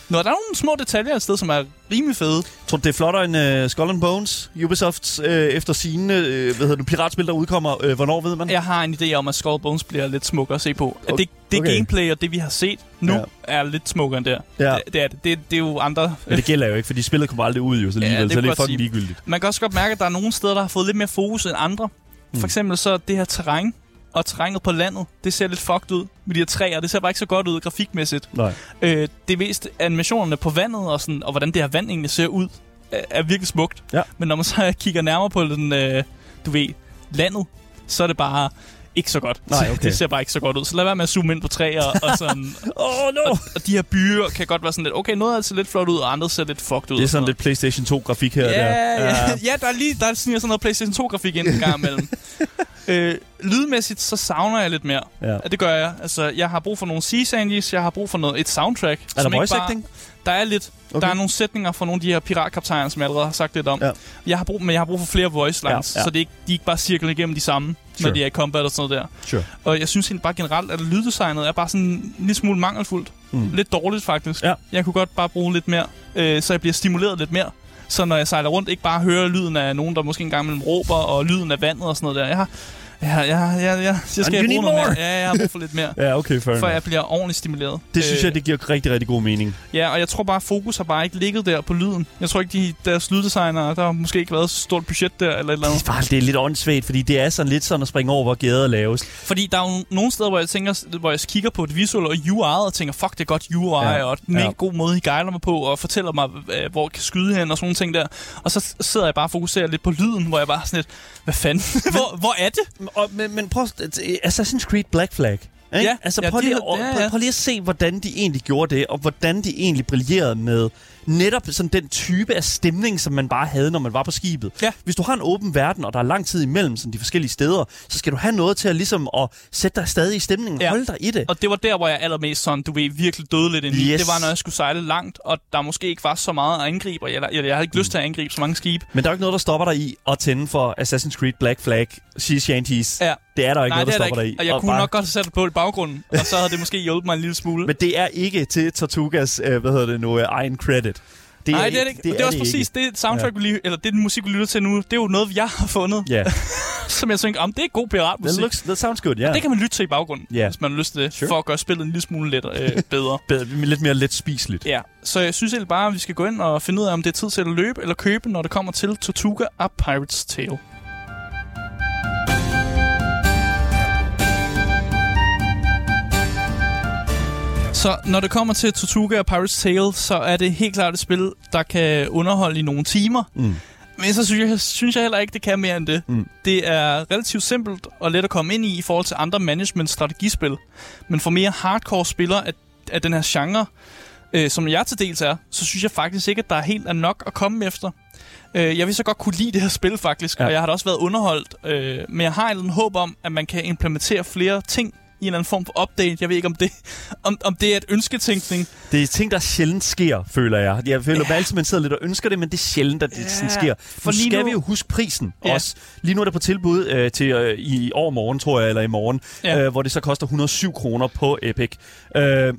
A: Nå, der er nogle små detaljer et sted, som er rimelig fede.
B: Tror du, det er flottere end uh, Skull and Bones? Ubisofts uh, efter sine uh, hvad hedder det, piratspil, der udkommer. Uh, hvornår ved man?
A: Jeg har en idé om, at Skull Bones bliver lidt smukkere at se på. At det, det
B: Okay.
A: gameplay og det, vi har set nu,
B: Ja.
A: ja. er lidt smukkere end der.
B: Ja.
A: Det, det, er det. Det, det er jo andre...
B: Men det gælder jo ikke, fordi spillet kommer aldrig ud, jo, så
A: Ja,
B: alligevel,
A: det
B: så det er fucking ligegyldigt.
A: Man kan også godt mærke, at der er nogle steder, der har fået lidt mere fokus end andre.
B: Mm.
A: For eksempel så det her terræn og terrænet på landet, det ser lidt fucked ud med de her træer. Det ser bare ikke så godt ud grafikmæssigt.
B: Nej.
A: Øh, det er mest animationerne på vandet og, sådan, og hvordan det her vand egentlig ser ud, er, er virkelig smukt.
B: Ja.
A: Men når man så kigger nærmere på den, øh, du ved, landet, så er det bare ikke så godt.
B: Nej, okay.
A: Det ser bare ikke så godt ud. Så lad være med at zoome ind på træer og sådan.
B: Oh no!
A: og, og de her byer kan godt være sådan lidt, okay, noget det ser lidt flot ud, og andet ser lidt fucked ud.
B: Det er sådan lidt PlayStation 2-grafik her
A: Ja,
B: der.
A: ja, ja, der er lige der sniger sådan noget PlayStation 2-grafik ind en gang imellem. øh, lydmæssigt, så savner jeg lidt mere.
B: Ja.
A: Ja, det gør jeg. Altså, jeg har brug for nogle sea jeg har brug for noget, et soundtrack.
B: Er der voice acting?
A: Der er lidt.
B: Okay.
A: Okay. Der er nogle sætninger fra nogle af de her piratkaptajner, som jeg allerede har sagt lidt om.
B: Ja.
A: Jeg har brug, men jeg har brug for flere voice lines,
B: Ja, ja.
A: så det er ikke, de er ikke bare cirkler igennem de samme,
B: Sure.
A: når de er i combat og sådan noget der.
B: Sure.
A: Og jeg synes egentlig bare generelt, at lyddesignet er bare sådan en lille smule mangelfuldt.
B: Mm.
A: Lidt dårligt faktisk.
B: Ja.
A: Jeg kunne godt bare bruge lidt mere, øh, så jeg bliver stimuleret lidt mere. Så når jeg sejler rundt, ikke bare hører lyden af nogen, der måske engang mellem råber, og lyden af vandet og sådan noget der. Jeg har, jeg, har- jeg, har- jeg, skal have bruge noget mere. Ja, jeg har brug for lidt mere.
B: Ja, okay, fair
A: for
B: enough.
A: jeg bliver ordentligt stimuleret.
B: Det synes
A: Øh,
B: jeg, det giver rigtig, rigtig god mening.
A: Ja, og jeg tror bare, fokus har bare ikke ligget der på lyden. Jeg tror ikke, de, deres lyddesignere, der har måske ikke været så stort budget der, eller et eller
B: Det
A: andet.
B: er, bare, det er lidt åndssvagt, fordi det er sådan lidt sådan at springe over, hvor gader laves.
A: Fordi der er jo nogle steder, hvor jeg tænker, hvor jeg kigger på det visuelle og UI'et, og tænker, fuck, det er godt UI,
B: Ja.
A: ja. og en mega
B: Ja.
A: god måde, I guider mig på, og fortæller mig, øh, hvor jeg kan skyde hen, og sådan nogle ting der. Og så sidder jeg bare og fokuserer lidt på lyden, hvor jeg bare sådan lidt, hvad fanden, hvor, hvor er det?
B: Og, men, men prøv, Assassin's Creed Black Flag. Ikke?
A: Ja,
B: altså,
A: ja,
B: prøv,
A: de
B: lige,
A: havde-
B: at,
A: ja,
B: prøv,
A: ja.
B: prøv lige at se, hvordan de egentlig gjorde det, og hvordan de egentlig brillerede med netop sådan den type af stemning, som man bare havde, når man var på skibet.
A: Ja.
B: Hvis du har en åben verden, og der er lang tid imellem sådan de forskellige steder, så skal du have noget til at ligesom at sætte dig stadig i stemningen,
A: Ja.
B: holde dig i det.
A: Og det var der, hvor jeg allermest sådan, du ved, virkelig døde lidt ind i.
B: Yes.
A: Det var, når jeg skulle sejle langt, og der måske ikke var så meget at angribe, og jeg, jeg, jeg havde ikke lyst til at angribe så mange skibe.
B: Men der er jo ikke noget, der stopper dig i at tænde for Assassin's Creed Black Flag, Sea Shanties.
A: Ja.
B: Det er der ikke
A: Nej,
B: noget,
A: det
B: der
A: er
B: stopper dig
A: ikke.
B: i.
A: Og jeg
B: Og
A: kunne
B: bare-
A: nok godt have sat det på i baggrunden, og så havde det måske hjulpet mig en lille smule.
B: Men det er ikke til Tortugas, øh, hvad hedder det nu, øh, egen credit. Det
A: Nej, det er det ikke. Det, det er også præcis det soundtrack, ja. vi lige, eller det den musik, vi lytter til nu. Det er jo noget, jeg har fundet,
B: Ja,
A: som jeg tænker, om det er god
B: that,
A: piratmusik.
B: looks, that sounds good, ja.
A: Det kan man lytte til i baggrunden,
B: Ja.
A: hvis man har lyst til det,
B: Sure.
A: for at gøre spillet en lille smule let, øh, bedre.
B: Bedre, lidt mere let spiseligt.
A: Ja, så jeg synes egentlig bare, at vi skal gå ind og finde ud af, om det er tid til at løbe eller købe, når det kommer til Tortuga A Pirate's Tale. Så når det kommer til Tortuga og Pirate's Tale, så er det helt klart et spil, der kan underholde i nogle timer.
B: Mm.
A: Men så synes jeg, synes jeg heller ikke, det kan mere end det.
B: Mm.
A: Det er relativt simpelt og let at komme ind i i forhold til andre management-strategispil. Men for mere hardcore spillere af, af den her genre, øh, som jeg til dels er, så synes jeg faktisk ikke, at der er helt er nok at komme efter. Øh, jeg vil så godt kunne lide det her spil faktisk,
B: Ja.
A: og jeg har da også været underholdt. Øh, men jeg har en håb om, at man kan implementere flere ting i en eller anden form for update. Jeg ved ikke, om det, om, om det er et ønsketænkning.
B: Det er ting, der sjældent sker, føler jeg. Jeg føler
A: Ja.
B: altid, man sidder lidt og ønsker det, men det er sjældent, at det
A: Ja,
B: sådan sker.
A: for
B: nu skal
A: nu-
B: vi jo huske prisen
A: Ja.
B: også. Lige nu er det på tilbud øh, til øh, i overmorgen, tror jeg, eller i morgen,
A: ja.
B: øh, hvor det så koster 107 kroner på Epic. Øh,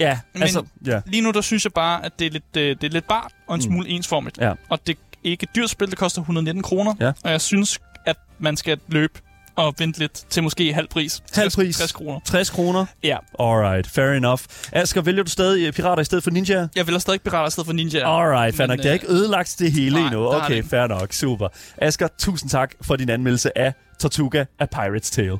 B: ja,
A: Men-
B: altså, ja.
A: Lige nu, der synes jeg bare, at det er lidt, øh, det er lidt bart og en
B: Mm.
A: smule ensformigt.
B: Ja.
A: Og det er ikke et dyrt spil, det koster 119 kroner.
B: Ja.
A: Og jeg synes, at man skal løbe og vente lidt til måske halv pris.
B: Halv
A: 60
B: pris.
A: 60 kroner.
B: 60 kroner.
A: Ja.
B: Alright, fair enough. Asger, vælger du stadig øh, pirater i stedet for ninja?
A: Jeg vil have stadig pirater i stedet for ninja.
B: Alright, fair nok. Det er
A: øh,
B: ikke ødelagt det hele
A: nej,
B: endnu. Okay, fair nok. Super. Asger, tusind tak for din anmeldelse af Tortuga af Pirate's Tale.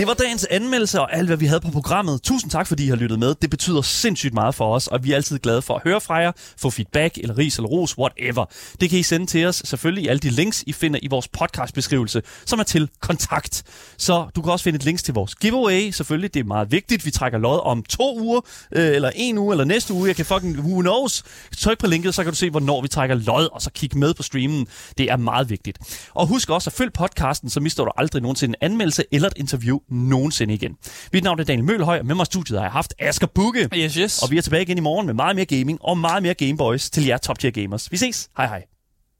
B: Det var dagens anmeldelse og alt, hvad vi havde på programmet. Tusind tak, fordi I har lyttet med. Det betyder sindssygt meget for os, og vi er altid glade for at høre fra jer, få feedback eller ris eller ros, whatever. Det kan I sende til os selvfølgelig i alle de links, I finder i vores podcastbeskrivelse, som er til kontakt. Så du kan også finde et link til vores giveaway, selvfølgelig. Det er meget vigtigt. Vi trækker lod om to uger, øh, eller en uge, eller næste uge. Jeg kan fucking, who knows? Tryk på linket, så kan du se, hvornår vi trækker lod, og så kig med på streamen. Det er meget vigtigt. Og husk også at følge podcasten, så mister du aldrig nogensinde en anmeldelse eller et interview nogensinde igen. Mit navn er Daniel Mølhøj, og med mig i studiet har jeg haft Asger Bukke.
A: Yes, yes.
B: Og vi er tilbage igen i morgen med meget mere gaming og meget mere Gameboys til jer top tier gamers. Vi ses. Hej hej.